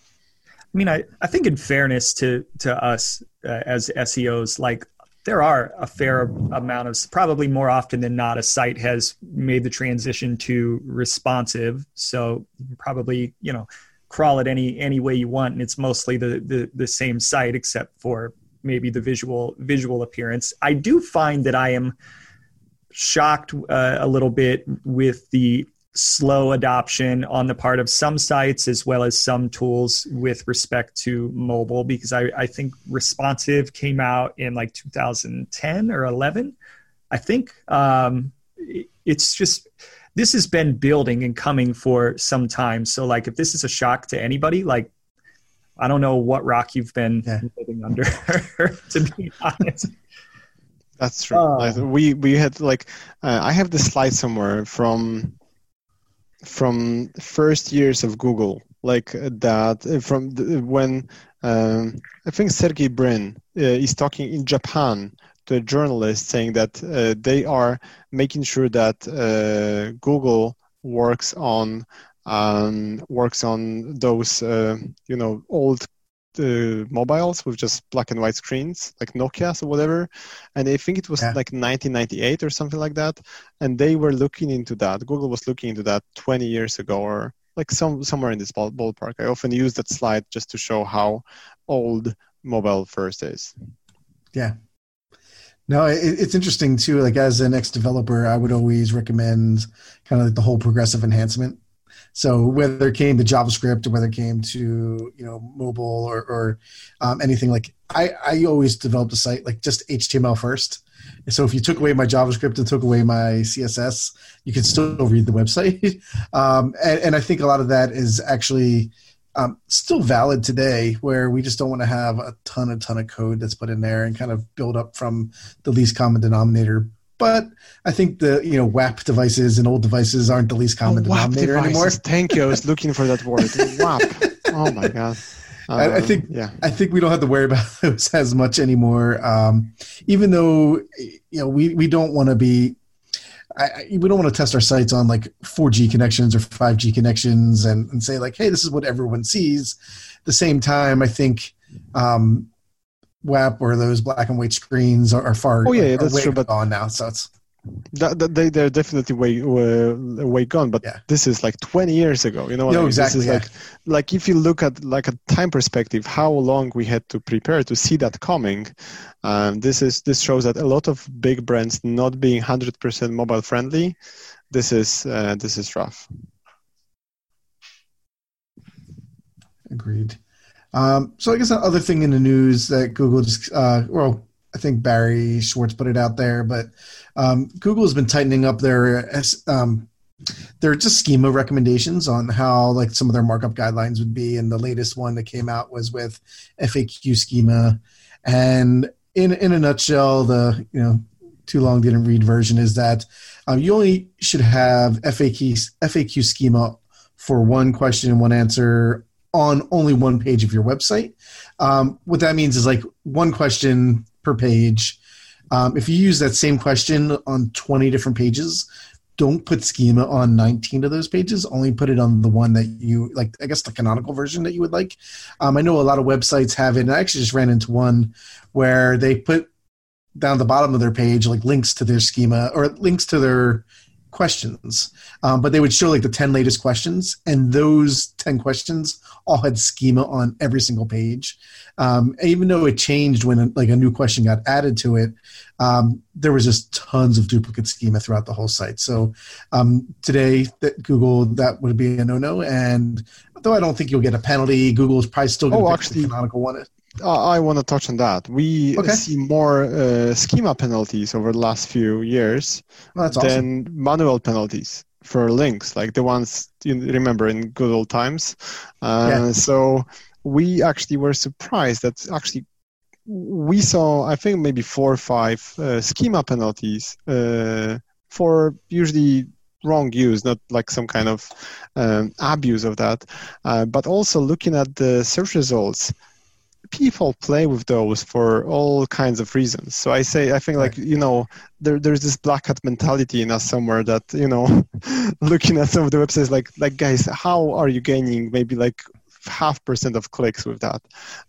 I mean, I, I think in fairness to to us uh, as SEOs, like there are a fair amount of probably more often than not a site has made the transition to responsive. So probably you know crawl it any any way you want and it's mostly the the, the same site except for maybe the visual visual appearance. I do find that i am shocked uh, a little bit with the slow adoption on the part of some sites as well as some tools with respect to mobile because I, I think responsive came out in like 2010 or 11 i think. Um, it's just this has been building and coming for some time. So like if this is a shock to anybody like i don't know what rock you've been yeah. living under to be honest. That's true. Uh, we we had like uh, i have the slide somewhere from from first years of Google, like that uh, from the, when um, I think Sergey Brin uh, is talking in Japan to a journalist saying that uh, they are making sure that uh, Google works on um, works on those uh, you know old uh, mobiles with just black and white screens, like Nokia or whatever. And I think it was yeah. like 1998 or something like that. And they were looking into that. Google was looking into that 20 years ago or like some somewhere in this ball, ballpark. I often use that slide just to show how old mobile first is. Yeah. No, it, it's interesting too. Like as an ex developer, I would always recommend kind of like the whole progressive enhancement so whether it came to JavaScript or whether it came to you know mobile or, or um, anything like I, I always developed a site like just HTML first. So if you took away my JavaScript and took away my CSS, you could still read the website. um, and, and, I think a lot of that is actually um, still valid today, where we just don't want to have a ton, a ton of code that's put in there and kind of build up from the least common denominator but I think the you know WAP devices and old devices aren't the least common oh, denominator devices. anymore. Thank you. I was looking for that word. WAP. Oh my god. Um, I, I, um, think yeah. I think we don't have to worry about those as much anymore. Um, even though you know we we don't want to be. I, we don't want to test our sites on like 4G connections or 5G connections and, and say like, hey, this is what everyone sees. At the same time, I think um, WAP or those black and white screens are, are far. Oh yeah, that's true. But gone now, so it's that, that they they're definitely way way, way gone. But yeah. this is like 20 years ago. You know what no, I mean? exactly. This is yeah. like like if you look at like a time perspective, how long we had to prepare to see that coming. Um, this is this shows that a lot of big brands not being 100% mobile friendly. This is uh, this is rough. Agreed. Um, so I guess another thing in the news that Google just, uh, well, I think Barry Schwartz put it out there, but um, Google has been tightening up their um, their just schema recommendations on how like some of their markup guidelines would be. And the latest one that came out was with FAQ schema. And in in a nutshell, the you know too long didn't read version is that um, you only should have FAQ FAQ schema for one question and one answer on only one page of your website. Um, what that means is like one question per page. Um, if you use that same question on 20 different pages, don't put schema on 19 of those pages. Only put it on the one that you like, I guess the canonical version that you would like. Um, I know a lot of websites have it, and I actually just ran into one where they put down the bottom of their page like links to their schema or links to their questions, um, but they would show like the 10 latest questions, and those 10 questions all had schema on every single page. Um, even though it changed when like a new question got added to it, um, there was just tons of duplicate schema throughout the whole site. So um, today, that Google that would be a no-no, and though I don't think you'll get a penalty, Google is probably still going to oh, actually, the canonical one. I want to touch on that. We okay. see more uh, schema penalties over the last few years oh, than awesome. manual penalties for links, like the ones you remember in good old times. Uh, yeah. So we actually were surprised that actually we saw, I think, maybe four or five uh, schema penalties uh, for usually wrong use, not like some kind of um, abuse of that, uh, but also looking at the search results people play with those for all kinds of reasons. So I say, I think like, you know, there, there's this black hat mentality in us somewhere that, you know, looking at some of the websites, like, like guys, how are you gaining maybe like half percent of clicks with that,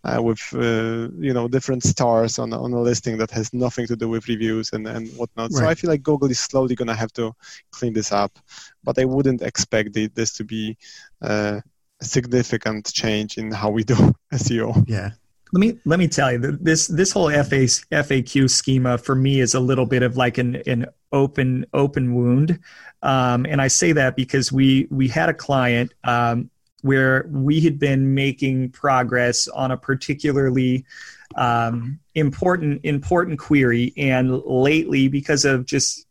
uh, with uh, you know different stars on on a listing that has nothing to do with reviews and and whatnot. Right. So I feel like Google is slowly gonna have to clean this up, but I wouldn't expect the, this to be uh, a significant change in how we do SEO. Yeah. Let me let me tell you this this whole FA, FAQ schema for me is a little bit of like an an open open wound, um, and I say that because we we had a client um, where we had been making progress on a particularly um, important important query, and lately because of just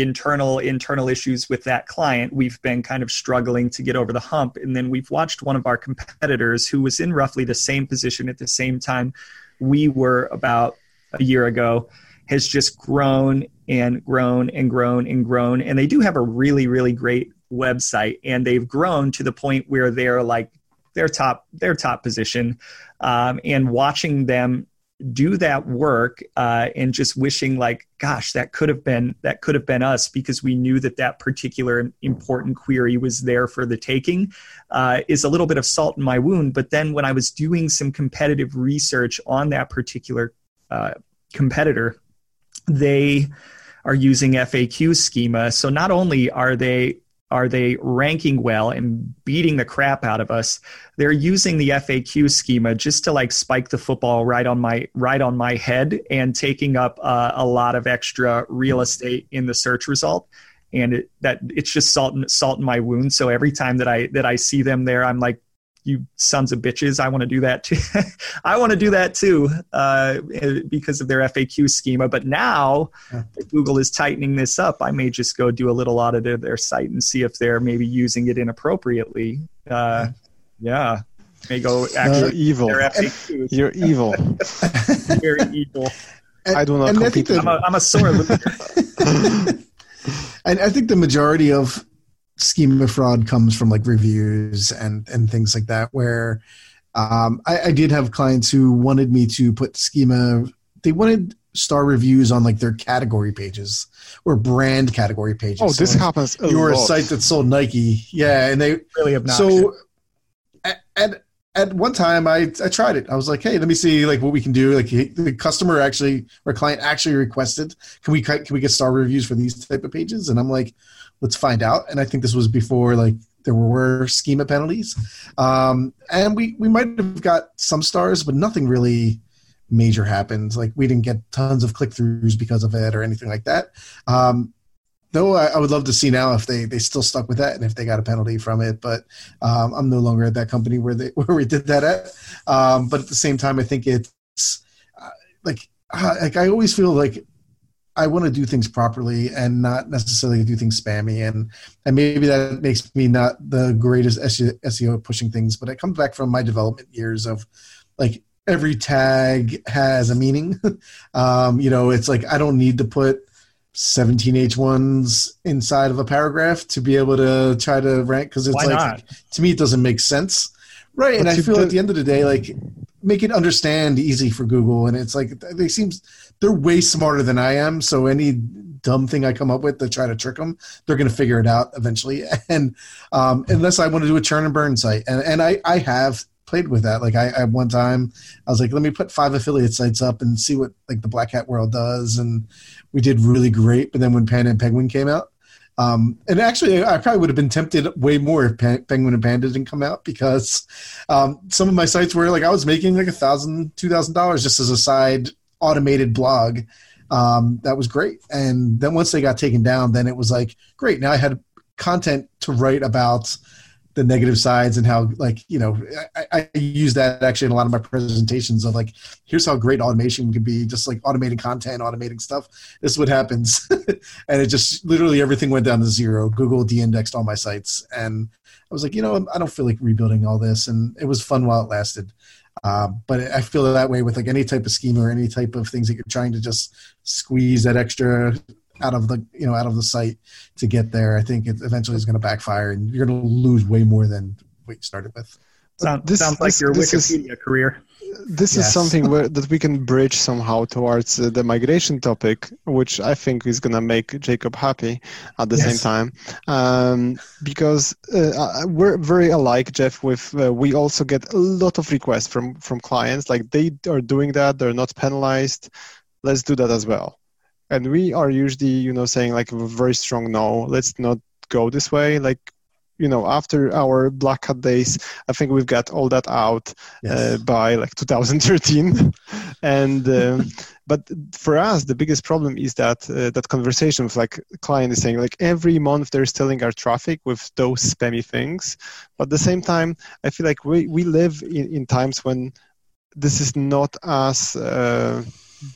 internal internal issues with that client we've been kind of struggling to get over the hump. And then we've watched one of our competitors who was in roughly the same position at the same time we were about a year ago has just grown and grown and grown and grown. And they do have a really really great website and they've grown to the point where they're like their top their top position. Um, and watching them do that work uh, and just wishing like gosh that could have been that could have been us because we knew that that particular important query was there for the taking uh, is a little bit of salt in my wound. But then when i was doing some competitive research on that particular uh, competitor they are using faq schema. So not only are they are they ranking well and beating the crap out of us? They're using the faq schema just to like spike the football right on my right on my head and taking up uh, a lot of extra real estate in the search result. And it, that it's just salt in, salt in my wound. So every time that i that i see them there i'm like you sons of bitches. I want to do that too. I want to do that too uh, because of their FAQ schema. But now yeah. Google is tightening this up. I may just go do a little audit of their site and see if they're maybe using it inappropriately. Uh, yeah. May go actually uh, evil. You're evil. Very evil. And, I do not. And I'm a, I'm a sore loser. and I think the majority of schema fraud comes from like reviews and and things like that where um, I, I, did have clients who wanted me to put schema they wanted star reviews on like their category pages or brand category pages oh this so, like, happens you were a site that sold nike yeah and they really obnoxious. so at, at at one time I, I tried it. I was like, hey, let me see like what we can do. Like the customer actually or client actually requested, can we can we get star reviews for these type of pages? And I'm like, let's find out. And I think this was before like there were schema penalties, um, and we we might have got some stars, but nothing really major happened. Like we didn't get tons of click throughs because of it or anything like that. Um, though I, I, would love to see now if they they still stuck with that and if they got a penalty from it. But um, I'm no longer at that company where they where we did that at. Um, but at the same time, I think it's uh, like uh, like I always feel like I want to do things properly and not necessarily do things spammy. And and maybe that makes me not the greatest SEO pushing things, but it comes back from my development years of like every tag has a meaning. um, you know, it's like I don't need to put 17 H1s inside of a paragraph to be able to try to rank because it's Why like not? to me it doesn't make sense. Right. But and I feel at the end of the day, like make it understand easy for Google. And it's like they seem they're way smarter than I am. So any dumb thing I come up with to try to trick them, they're going to figure it out eventually. And um, unless I want to do a churn and burn site, and and I I have played with that. Like I, I one time I was like, let me put five affiliate sites up and see what like the Black Hat World does, and we did really great. But then when Panda and Penguin came out, um, and actually, I probably would have been tempted way more if Penguin and Panda didn't come out because um, some of my sites were like I was making like a thousand, two thousand dollars just as a side automated blog. Um, that was great. And then once they got taken down, then it was like great. Now I had content to write about the negative sides and how like you know I, I, use that actually in a lot of my presentations of like here's how great automation can be just like automating content automating stuff this is what happens and it just literally everything went down to zero google de-indexed all my sites and i was like you know i don't feel like rebuilding all this and it was fun while it lasted uh, but i feel that way with like any type of schema or any type of things that you're trying to just squeeze that extra out of the you know out of the site to get there, I think it eventually is going to backfire, and you're going to lose way more than what you started with. Sound, this, sounds like your Wikipedia is, career. This yes. is something where, that we can bridge somehow towards uh, the migration topic, which I think is going to make Jacob happy at the yes. same time, um, because uh, we're very alike, Jeff. With uh, we also get a lot of requests from from clients, like they are doing that, they're not penalized. Let's do that as well and we are usually you know saying like a very strong no let's not go this way like you know after our black hat days i think we've got all that out uh, yes. uh, by like 2013 and um, but for us the biggest problem is that uh, that conversation with like client is saying like every month they're stealing our traffic with those spammy things but at the same time i feel like we, we live in, in times when this is not as uh,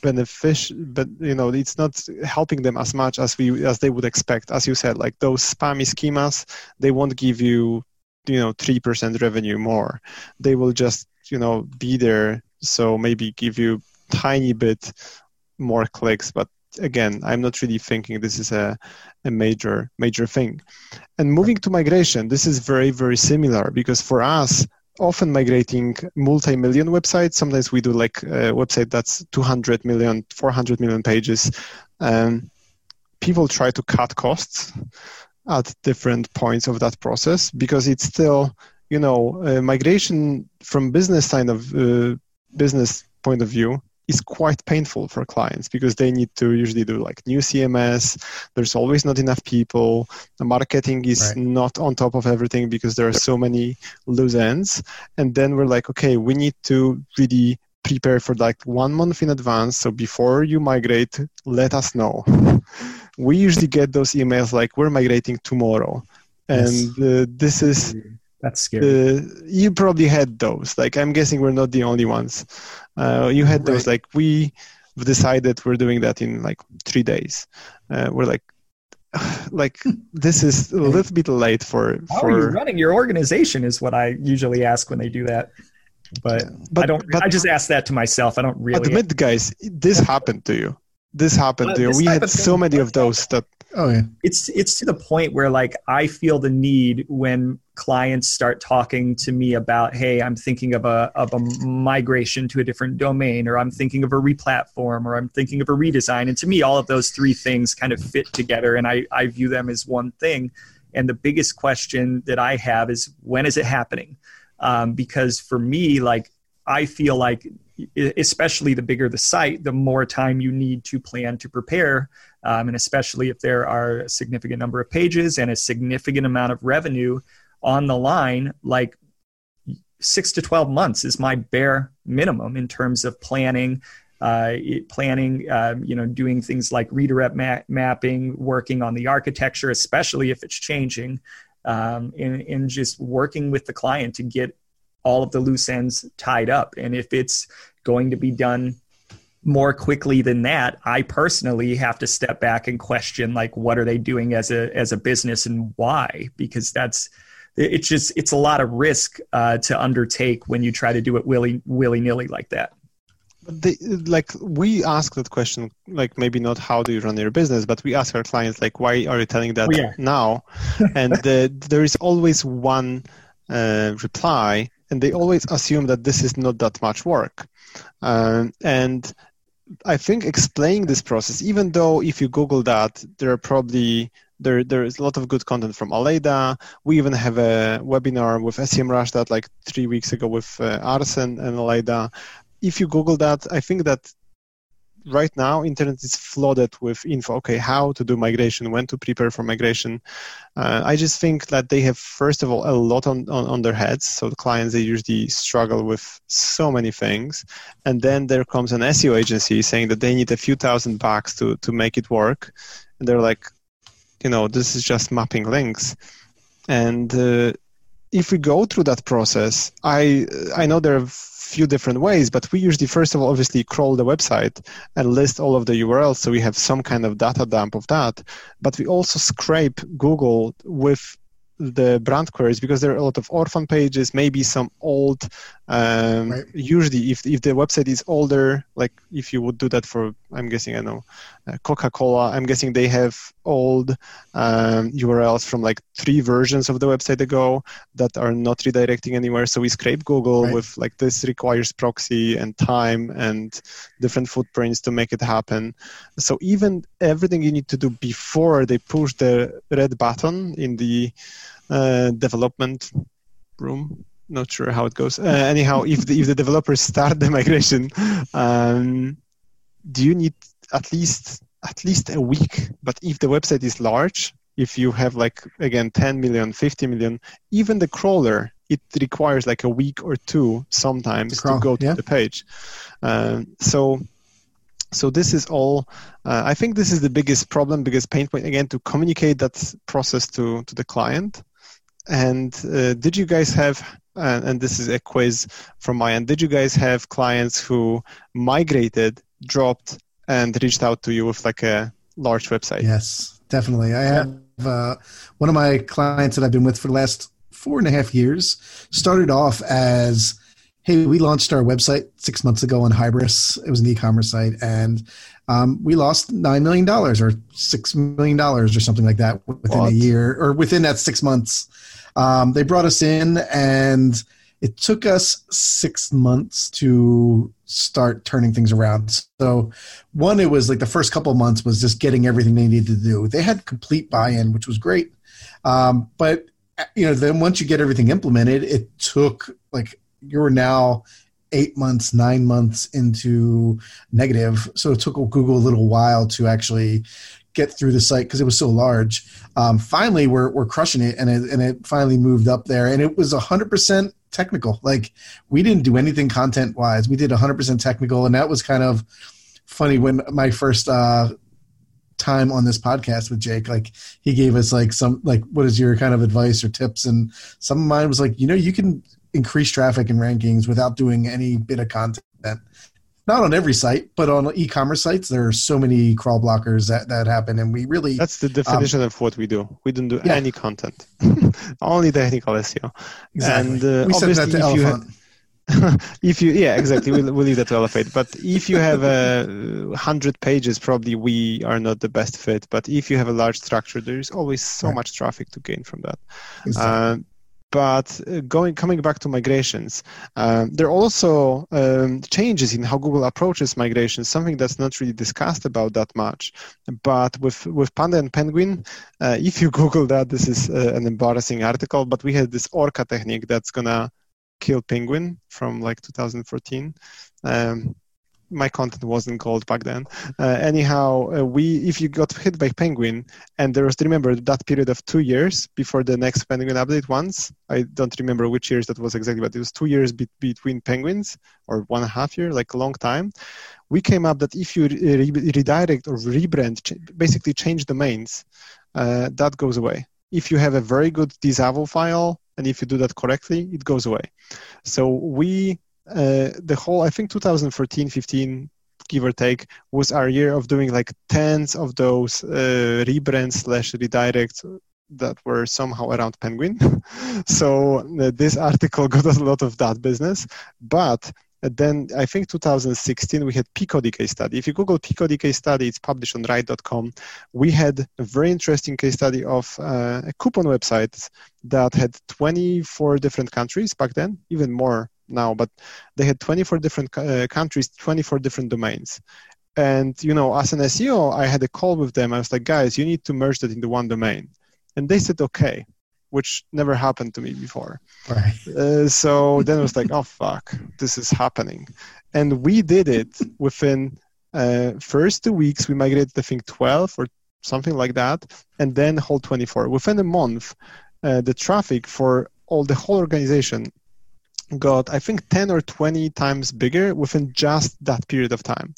beneficial but you know it's not helping them as much as we as they would expect. As you said like those spammy schemas they won't give you you know 3% revenue more. They will just you know be there so maybe give you tiny bit more clicks but again i'm not really thinking this is a, a major major thing. And moving to migration this is very very similar because for us often migrating multi-million websites. Sometimes we do like a website that's 200 million, 400 million pages. Um, people try to cut costs at different points of that process because it's still, you know, uh, migration from business side of uh, business point of view is quite painful for clients because they need to usually do like new CMS. There's always not enough people. The marketing is right. not on top of everything because there are so many loose ends. And then we're like, okay, we need to really prepare for like one month in advance. So before you migrate, let us know. we usually get those emails like we're migrating tomorrow. And yes. uh, this is that's scary. Uh, you probably had those. Like I'm guessing we're not the only ones. Uh, you had those. Like we decided we're doing that in like three days. Uh, we're like, like this is a little bit late for. How for... are you running your organization? Is what I usually ask when they do that. But, but I don't. But, I just ask that to myself. I don't really. Admit, guys, this happened to you. This happened to you. We had so many of those that Oh yeah. It's it's to the point where like I feel the need when clients start talking to me about, hey, I'm thinking of a of a migration to a different domain, or I'm thinking of a replatform, or I'm thinking of a redesign. And to me, all of those three things kind of fit together, and I I view them as one thing. And the biggest question that I have is when is it happening? Um, because for me, like I feel like especially the bigger the site, the more time you need to plan to prepare. Um, and especially if there are a significant number of pages and a significant amount of revenue on the line, like six to 12 months is my bare minimum in terms of planning. Uh, planning, um, you know, doing things like redirect ma- mapping, working on the architecture, especially if it's changing, um, and, and just working with the client to get all of the loose ends tied up. And if it's going to be done more quickly than that, I personally have to step back and question like what are they doing as a as a business and why? Because that's it's just it's a lot of risk uh, to undertake when you try to do it willy willy nilly like that. They, like we ask that question like maybe not how do you run your business but we ask our clients like why are you telling that oh, yeah. now and the, there is always one uh, reply and they always assume that this is not that much work. Um, and I think explaining this process, even though if you Google that, there are probably there there is a lot of good content from Aleyda. We even have a webinar with SEMrush that like three weeks ago with uh, Arsen and Aleyda. If you Google that, I think that right now internet is flooded with info okay how to do migration when to prepare for migration uh, i just think that they have first of all a lot on, on, on, their heads so the clients they usually struggle with so many things and then there comes an seo agency saying that they need a few thousand bucks to, to make it work and they're like you know this is just mapping links and uh, if we go through that process i i know there are few different ways, but we usually first of all obviously crawl the website and list all of the URLs so we have some kind of data dump of that. But we also scrape Google with the brand queries because there are a lot of orphan pages, maybe some old. Um, right. Usually, if if the website is older, like if you would do that for, I'm guessing I know, uh, Coca-Cola. I'm guessing they have old um, URLs from like three versions of the website ago that are not redirecting anywhere. So we scrape Google right. with like this requires proxy and time and different footprints to make it happen. So even everything you need to do before they push the red button in the development room. Not sure how it goes. Uh, anyhow, if the, if the developers start the migration, um, do you need at least at least a week? But if the website is large, if you have like again 10 million, 50 million, even the crawler it requires like a week or two sometimes to go to yeah. the page. Um, so so this is all uh, i think this is the biggest problem biggest pain point again to communicate that process to to the client and uh, did you guys have uh, and this is a quiz from my end did you guys have clients who migrated dropped and reached out to you with like a large website yes definitely i have uh, one of my clients that i've been with for the last four and a half years started off as hey, we launched our website six months ago on Hybris. It was an e-commerce site, and um, we lost nine million dollars or six million dollars or something like that within what? a year or within that six months. Um, they brought us in, and it took us six months to start turning things around. So, one, it was like the first couple months was just getting everything they needed to do. They had complete buy-in, which was great, um, but you know, then once you get everything implemented, it took like you're now eight months, nine months into negative. So it took Google a little while to actually get through the site because it was so large. Um, finally, we're, we're crushing it and, it, and it finally moved up there. And it was 100% technical. Like we didn't do anything content wise. We did 100% technical. And that was kind of funny when my first uh, time on this podcast with Jake. Like he gave us like some like what is your kind of advice or tips? And some of mine was like, you know, you can increase traffic and rankings without doing any bit of content. Not on every site, but on e-commerce sites, there are so many crawl blockers that, that happen, and we really that's the definition um, of what we do. We don't do yeah. any content, only technical SEO. Exactly. And uh, we said that to Elephate. if you yeah exactly we'll, we'll leave that to Elephate but if you have a uh, hundred pages probably we are not the best fit but if you have a large structure there is always so right. much traffic to gain from that exactly. uh, but uh, going coming back to migrations, um, there are also um, changes in how Google approaches migrations. Something that's not really discussed about that much. But with with Panda and Penguin, uh, if you Google that, this is uh, an embarrassing article. But we had this Orca technique that's gonna kill Penguin from like 2014. Um, my content wasn't gold back then. Uh, anyhow, uh, we if you got hit by penguin, and there was remember that period of two years before the next penguin update. Once I don't remember which years that was exactly, but it was two years be- between penguins or one and a half year, like a long time. We came up that if you re- redirect or rebrand, ch- basically change domains, uh, that goes away. If you have a very good disavow file, and if you do that correctly, it goes away. So we uh, the whole i think 2014 15 give or take was our year of doing like tens of those uh, rebrands slash redirects that were somehow around penguin so uh, this article got us a lot of that business but then I think 2016 we had Picodi case study. If you Google Picodi case study, it's published on ryte.com. We had a very interesting case study of uh, a coupon website that had 24 different countries back then, even more now, but they had 24 different uh, countries, 24 different domains. And you know, as an SEO, I had a call with them. I was like, guys, you need to merge that into one domain, and they said, okay, which never happened to me before. Right. Uh, so then I was like, oh fuck, this is happening, and we did it within uh, first two weeks. We migrated, I think, 12 or something like that, and then whole 24. Within a month, uh, the traffic for all the whole organization got I think 10 or 20 times bigger within just that period of time.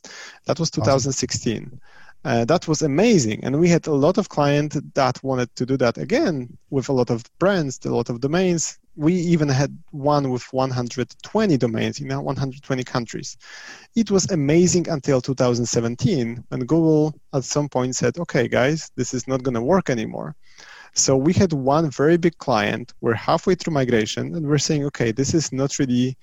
That was 2016. Awesome. Uh, that was amazing, and we had a lot of clients that wanted to do that again with a lot of brands, a lot of domains. We even had one with 120 domains in 120 countries. It was amazing until 2017 when Google at some point said, "Okay, guys, this is not going to work anymore." So we had one very big client. We're halfway through migration, and we're saying, okay, this is not really,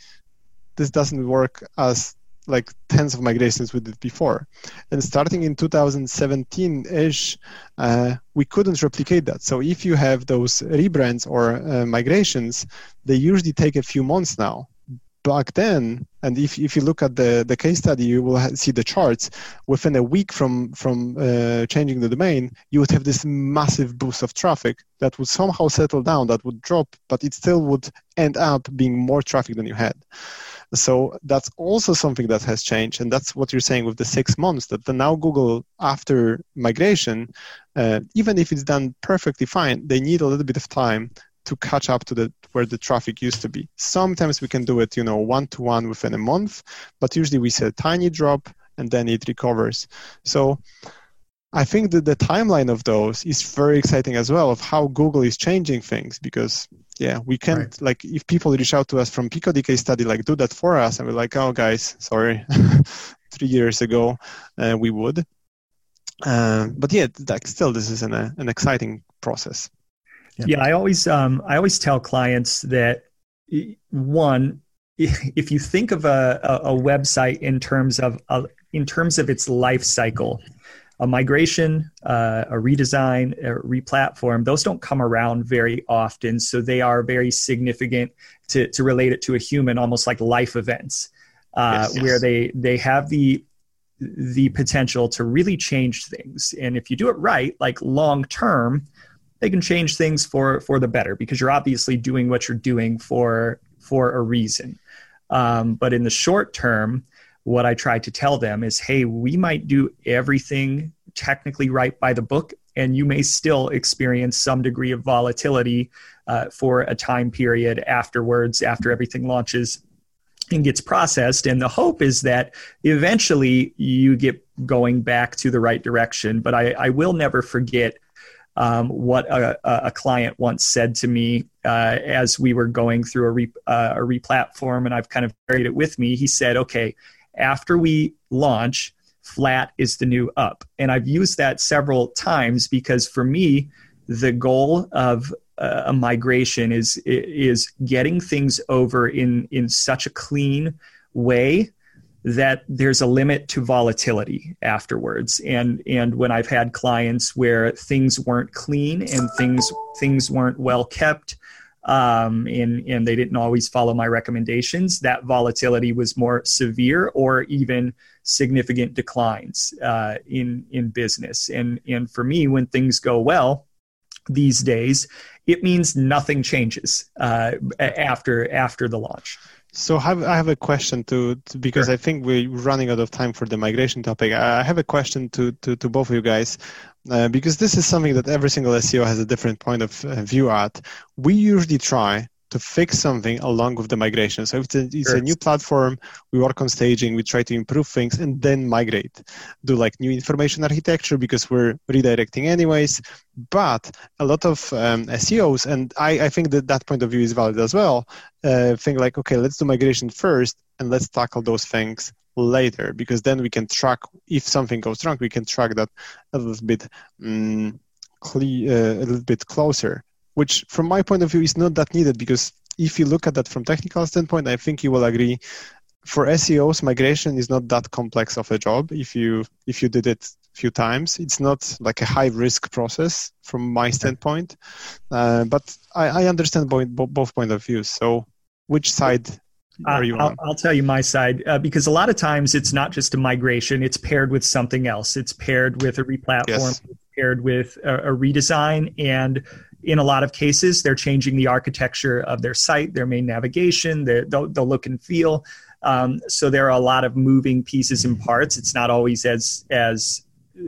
this doesn't work as like tens of migrations we did before. And starting in 2017-ish, uh, we couldn't replicate that. So if you have those rebrands or uh, migrations, they usually take a few months now. Back then, and if, if you look at the, the case study, you will see the charts. Within a week from from uh, changing the domain, you would have this massive boost of traffic that would somehow settle down, that would drop, but it still would end up being more traffic than you had. So that's also something that has changed, and that's what you're saying with the six months. That the now Google after migration, uh, even if it's done perfectly fine, they need a little bit of time to catch up to the where the traffic used to be. Sometimes we can do it, you know, one to one within a month, but usually we see a tiny drop and then it recovers. So I think that the timeline of those is very exciting as well of how Google is changing things because yeah, we can't right. like if people reach out to us from case study, like do that for us, and we're like, oh guys, sorry, three years ago uh, we would. Uh, but yeah, like still, this is an uh, an exciting process. Yeah. yeah, I always um, I always tell clients that one, if you think of a, a, a website in terms of uh, in terms of its life cycle, a migration, uh, a redesign, a replatform, those don't come around very often. So they are very significant to, to relate it to a human, almost like life events, uh, yes, yes. where they, they have the, the potential to really change things. And if you do it right, like long term, they can change things for, for the better because you're obviously doing what you're doing for, for a reason. Um, but in the short term, what I try to tell them is, hey, we might do everything technically right by the book, and you may still experience some degree of volatility uh, for a time period afterwards, after everything launches and gets processed. And the hope is that eventually you get going back to the right direction. But I, I will never forget um, what a, a, client once said to me uh, as we were going through a, re, uh, a replatform, and I've kind of carried it with me. He said, okay, after we launch, flat is the new up. And I've used that several times because for me, the goal of uh, a migration is is getting things over in in such a clean way that there's a limit to volatility afterwards and and when i've had clients where things weren't clean and things things weren't well kept um, and, and they didn't always follow my recommendations, that volatility was more severe or even significant declines uh, in, in business. And, and for me, when things go well these days, it means nothing changes uh, after, after the launch. So have, I have a question to, to because sure. I think we're running out of time for the migration topic. I have a question to, to, to both of you guys uh, because this is something that every single SEO has a different point of uh, view at. We usually try to fix something along with the migration. So if it's a, it's sure. a, new platform, we work on staging, we try to improve things and then migrate. Do like new information architecture because we're redirecting anyways. But a lot of um, SEOs, and I, I, think that that point of view is valid as well, uh, think like, okay, let's do migration first and let's tackle those things later because then we can track if something goes wrong, we can track that a little bit. Um, cle- uh, a little bit closer which from my point of view is not that needed because if you look at that from technical standpoint, I think you will agree for SEOs, migration is not that complex of a job. If you if you did it a few times, it's not like a high risk process from my standpoint. Uh, but I, I understand both, both point of views. So, which side are you I'll, I'll, tell you my side uh, because a lot of times it's not just a migration; it's paired with something else. It's paired with a replatform, yes. paired with a, a redesign, and in a lot of cases, they're changing the architecture of their site, their main navigation, the, the, the look and feel. Um, so there are a lot of moving pieces and parts. It's not always as as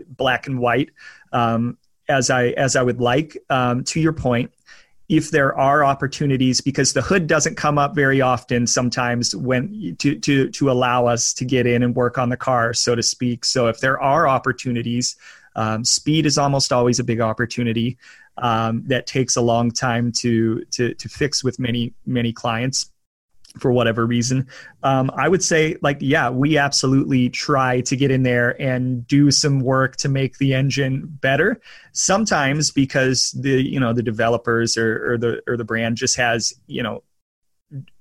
black and white um, as I as I would like. Um, to your point, if there are opportunities, because the hood doesn't come up very often, sometimes when to to to allow us to get in and work on the car, so to speak. So if there are opportunities, um, speed is almost always a big opportunity um, that takes a long time to, to, to fix with many, many clients. for whatever reason. Um, I would say, like, yeah, we absolutely try to get in there and do some work to make the engine better. Sometimes because the you know the developers or, or the or the brand just has you know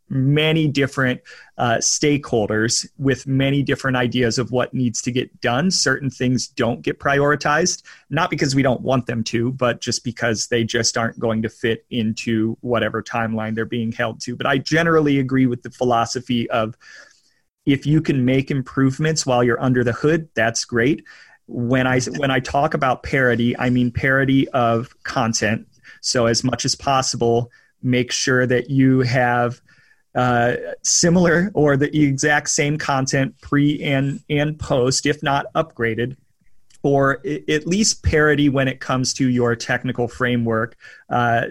many different uh, stakeholders with many different ideas of what needs to get done. Certain things don't get prioritized, not because we don't want them to, but just because they just aren't going to fit into whatever timeline they're being held to. But I generally agree with the philosophy of if you can make improvements while you're under the hood, that's great. When I when I talk about parity, I mean parity of content. So as much as possible, make sure that you have uh, similar or the exact same content pre and and post, if not upgraded, or at least parity when it comes to your technical framework, uh,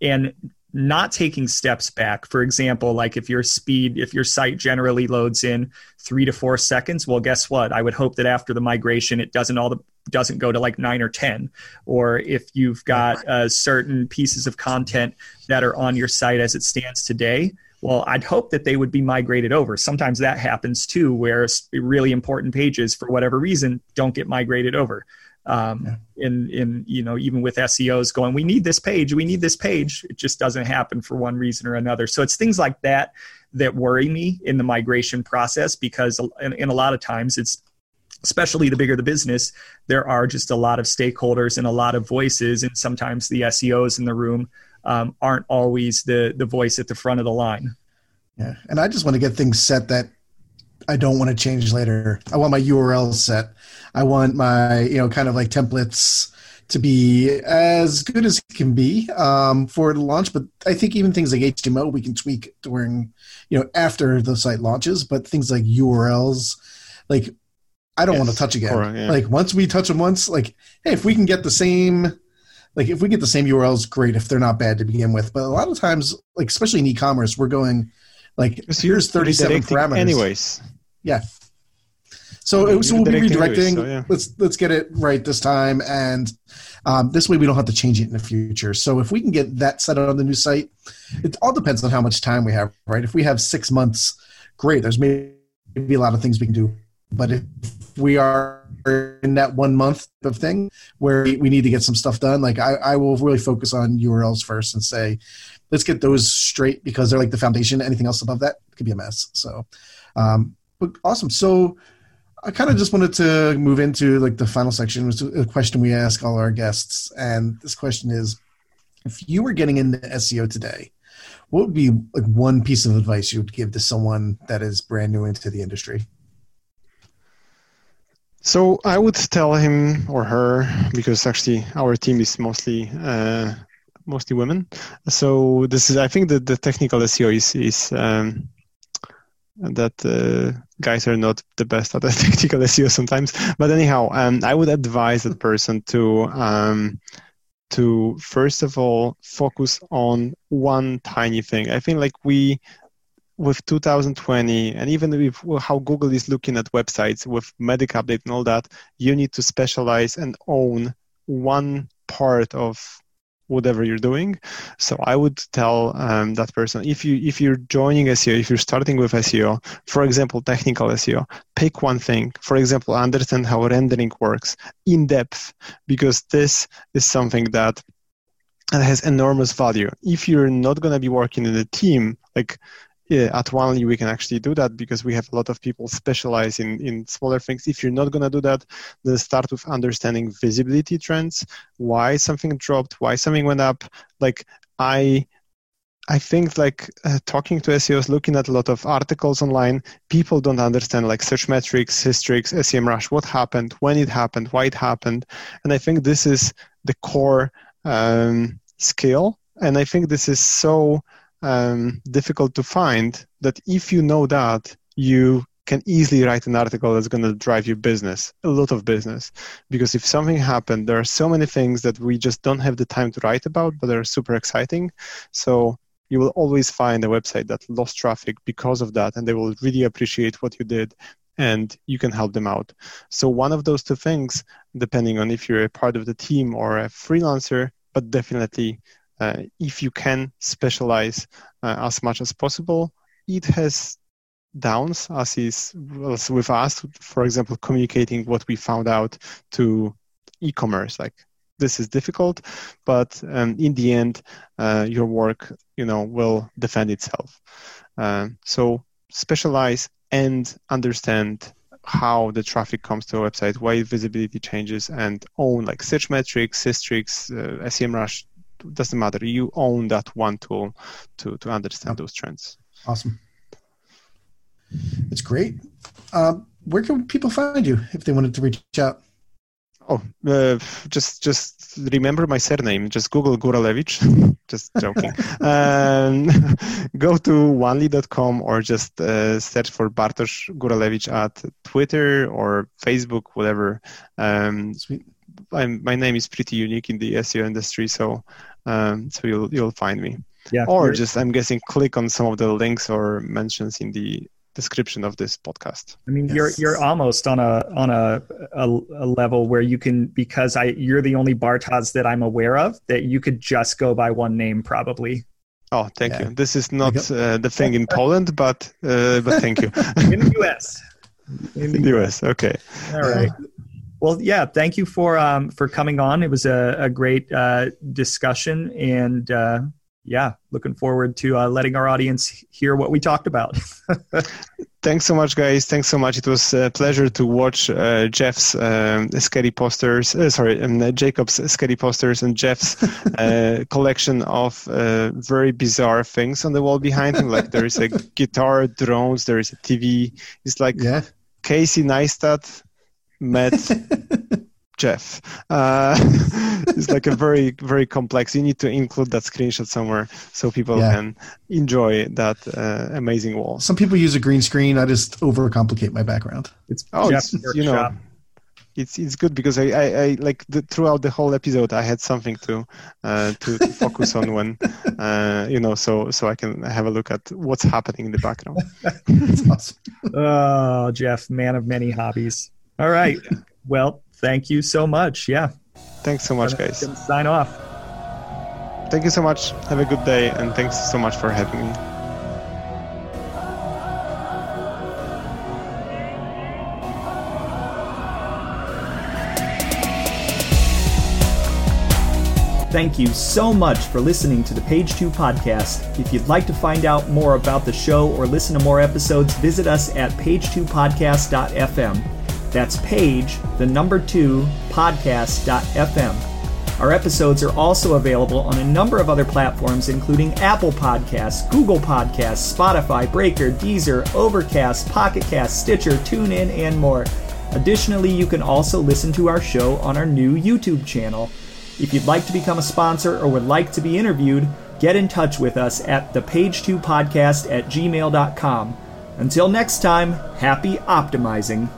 and not taking steps back. For example, like if your speed, if your site generally loads in three to four seconds, well, guess what? I would hope that after the migration, it doesn't all the doesn't go to like nine or ten. Or if you've got uh, certain pieces of content that are on your site as it stands today, well, I'd hope that they would be migrated over. Sometimes that happens too, where really important pages, for whatever reason, don't get migrated over. Um, yeah. in in you know even with SEOs going, we need this page, we need this page. It just doesn't happen for one reason or another. So it's things like that that worry me in the migration process because in, in a lot of times it's especially the bigger the business, there are just a lot of stakeholders and a lot of voices, and sometimes the SEOs in the room um, aren't always the the voice at the front of the line. Yeah, and I just want to get things set that I don't want to change later. I want my URLs set. I want my you know kind of like templates to be as good as it can be um, for the launch. But I think even things like HTML we can tweak during you know after the site launches. But things like URLs, like I don't yes, want to touch again. yeah. Like once we touch them once, like hey, if we can get the same like if we get the same URLs, great. If they're not bad to begin with, but a lot of times, like especially in e-commerce, we're going like here's 37 parameters. Anyways, yeah. So, so we'll be redirecting. Anyways, so yeah. Let's let's get it right this time, and um, this way we don't have to change it in the future. So if we can get that set up on the new site, it all depends on how much time we have, right? If we have six months, great. There's maybe a lot of things we can do, but if we are in that one month of thing where we need to get some stuff done, like I, I will really focus on URLs first and say, let's get those straight because they're like the foundation. Anything else above that could be a mess. So, um, but awesome. So I kind of just wanted to move into like the final section, which is a question we ask all our guests. And this question is, if you were getting into SEO today, what would be like one piece of advice you would give to someone that is brand new into the industry? So I would tell him or her because actually our team is mostly uh, mostly women. So this is I think that the technical SEO is is um, that uh, guys are not the best at the technical SEO sometimes. But anyhow, um, I would advise that person to um, to first of all focus on one tiny thing. I think like we with 2020 and even with how google is looking at websites with medic update and all that you need to specialize and own one part of whatever you're doing. So i would tell um, that person if you if you're joining seo if you're starting with seo for example technical seo pick one thing. For example understand how rendering works in depth because this is something that has enormous value. If you're not going to be working in a team like yeah, at Onely we can actually do that because we have a lot of people specialize in, in smaller things. If you're not going to do that, then start with understanding visibility trends, why something dropped, why something went up. Like I I think like uh, talking to SEOs, looking at a lot of articles online, people don't understand like Searchmetrics, Sistrix, SEMrush, what happened, when it happened, why it happened. And I think this is the core um, skill. And I think this is so um, difficult to find that if you know that you can easily write an article that's going to drive you business a lot of business. Because if something happened there are so many things that we just don't have the time to write about but they're super exciting. So you will always find a website that lost traffic because of that and they will really appreciate what you did and you can help them out. So one of those two things depending on if you're a part of the team or a freelancer but definitely if you can specialize uh, as much as possible. It has downs as is as with us for example communicating what we found out to e-commerce like this is difficult but um, in the end uh, your work you know will defend itself. Uh, so specialize and understand how the traffic comes to a website, why visibility changes, and own like Searchmetrics, Sistrix, uh, SEMrush, doesn't matter. You own that one tool to to understand those trends. Awesome. It's great. Um, where can people find you if they wanted to reach out? Oh, uh, just just remember my surname. Just Google Góralewicz. just joking. um, go to onely.com or just uh, search for Bartosz Góralewicz at Twitter or Facebook, whatever. Um, my name is pretty unique in the SEO industry, so um, so you'll you'll find me. Yeah, or just I'm guessing click on some of the links or mentions in the description of this podcast. I mean, yes. you're you're almost on a on a, a, a level where you can because I you're the only Bartosz that I'm aware of that you could just go by one name probably. Oh, thank yeah. you. This is not uh, the thing in Poland, but uh, but thank you. in the U.S. In the U.S. Okay. All right. Well, yeah. Thank you for um, for coming on. It was a, a great uh, discussion, and uh, yeah, looking forward to uh, letting our audience hear what we talked about. Thanks so much, guys. Thanks so much. It was a pleasure to watch uh, Jeff's um, scary posters. Uh, sorry, um, Jacob's scary posters and Jeff's uh, collection of uh, very bizarre things on the wall behind him. Like there is a guitar, drones, there is a TV. It's like yeah. Casey Neistat met Jeff. Uh, it's like a very, very complex. You need to include that screenshot somewhere so people yeah. can enjoy that uh, amazing wall. Some people use a green screen. I just overcomplicate my background. It's oh, it's, you know, it's it's good because I, I, I like the, throughout the whole episode I had something to uh, to, to focus on when uh, you know so so I can have a look at what's happening in the background. That's awesome. Oh, Jeff, man of many hobbies. All right. Well, thank you so much. Yeah. Thanks so much, guys. Sign off. Thank you so much. Have a good day, and thanks so much for having me. Thank you so much for listening to the Page 2 podcast. If you'd like to find out more about the show or listen to more episodes, visit us at page2podcast.fm. That's page, the number two, podcast.fm. Our episodes are also available on a number of other platforms, including Apple Podcasts, Google Podcasts, Spotify, Breaker, Deezer, Overcast, Pocket Cast, Stitcher, TuneIn, and more. Additionally, you can also listen to our show on our new YouTube channel. If you'd like to become a sponsor or would like to be interviewed, get in touch with us at thepage2podcast at gmail.com. Until next time, happy optimizing.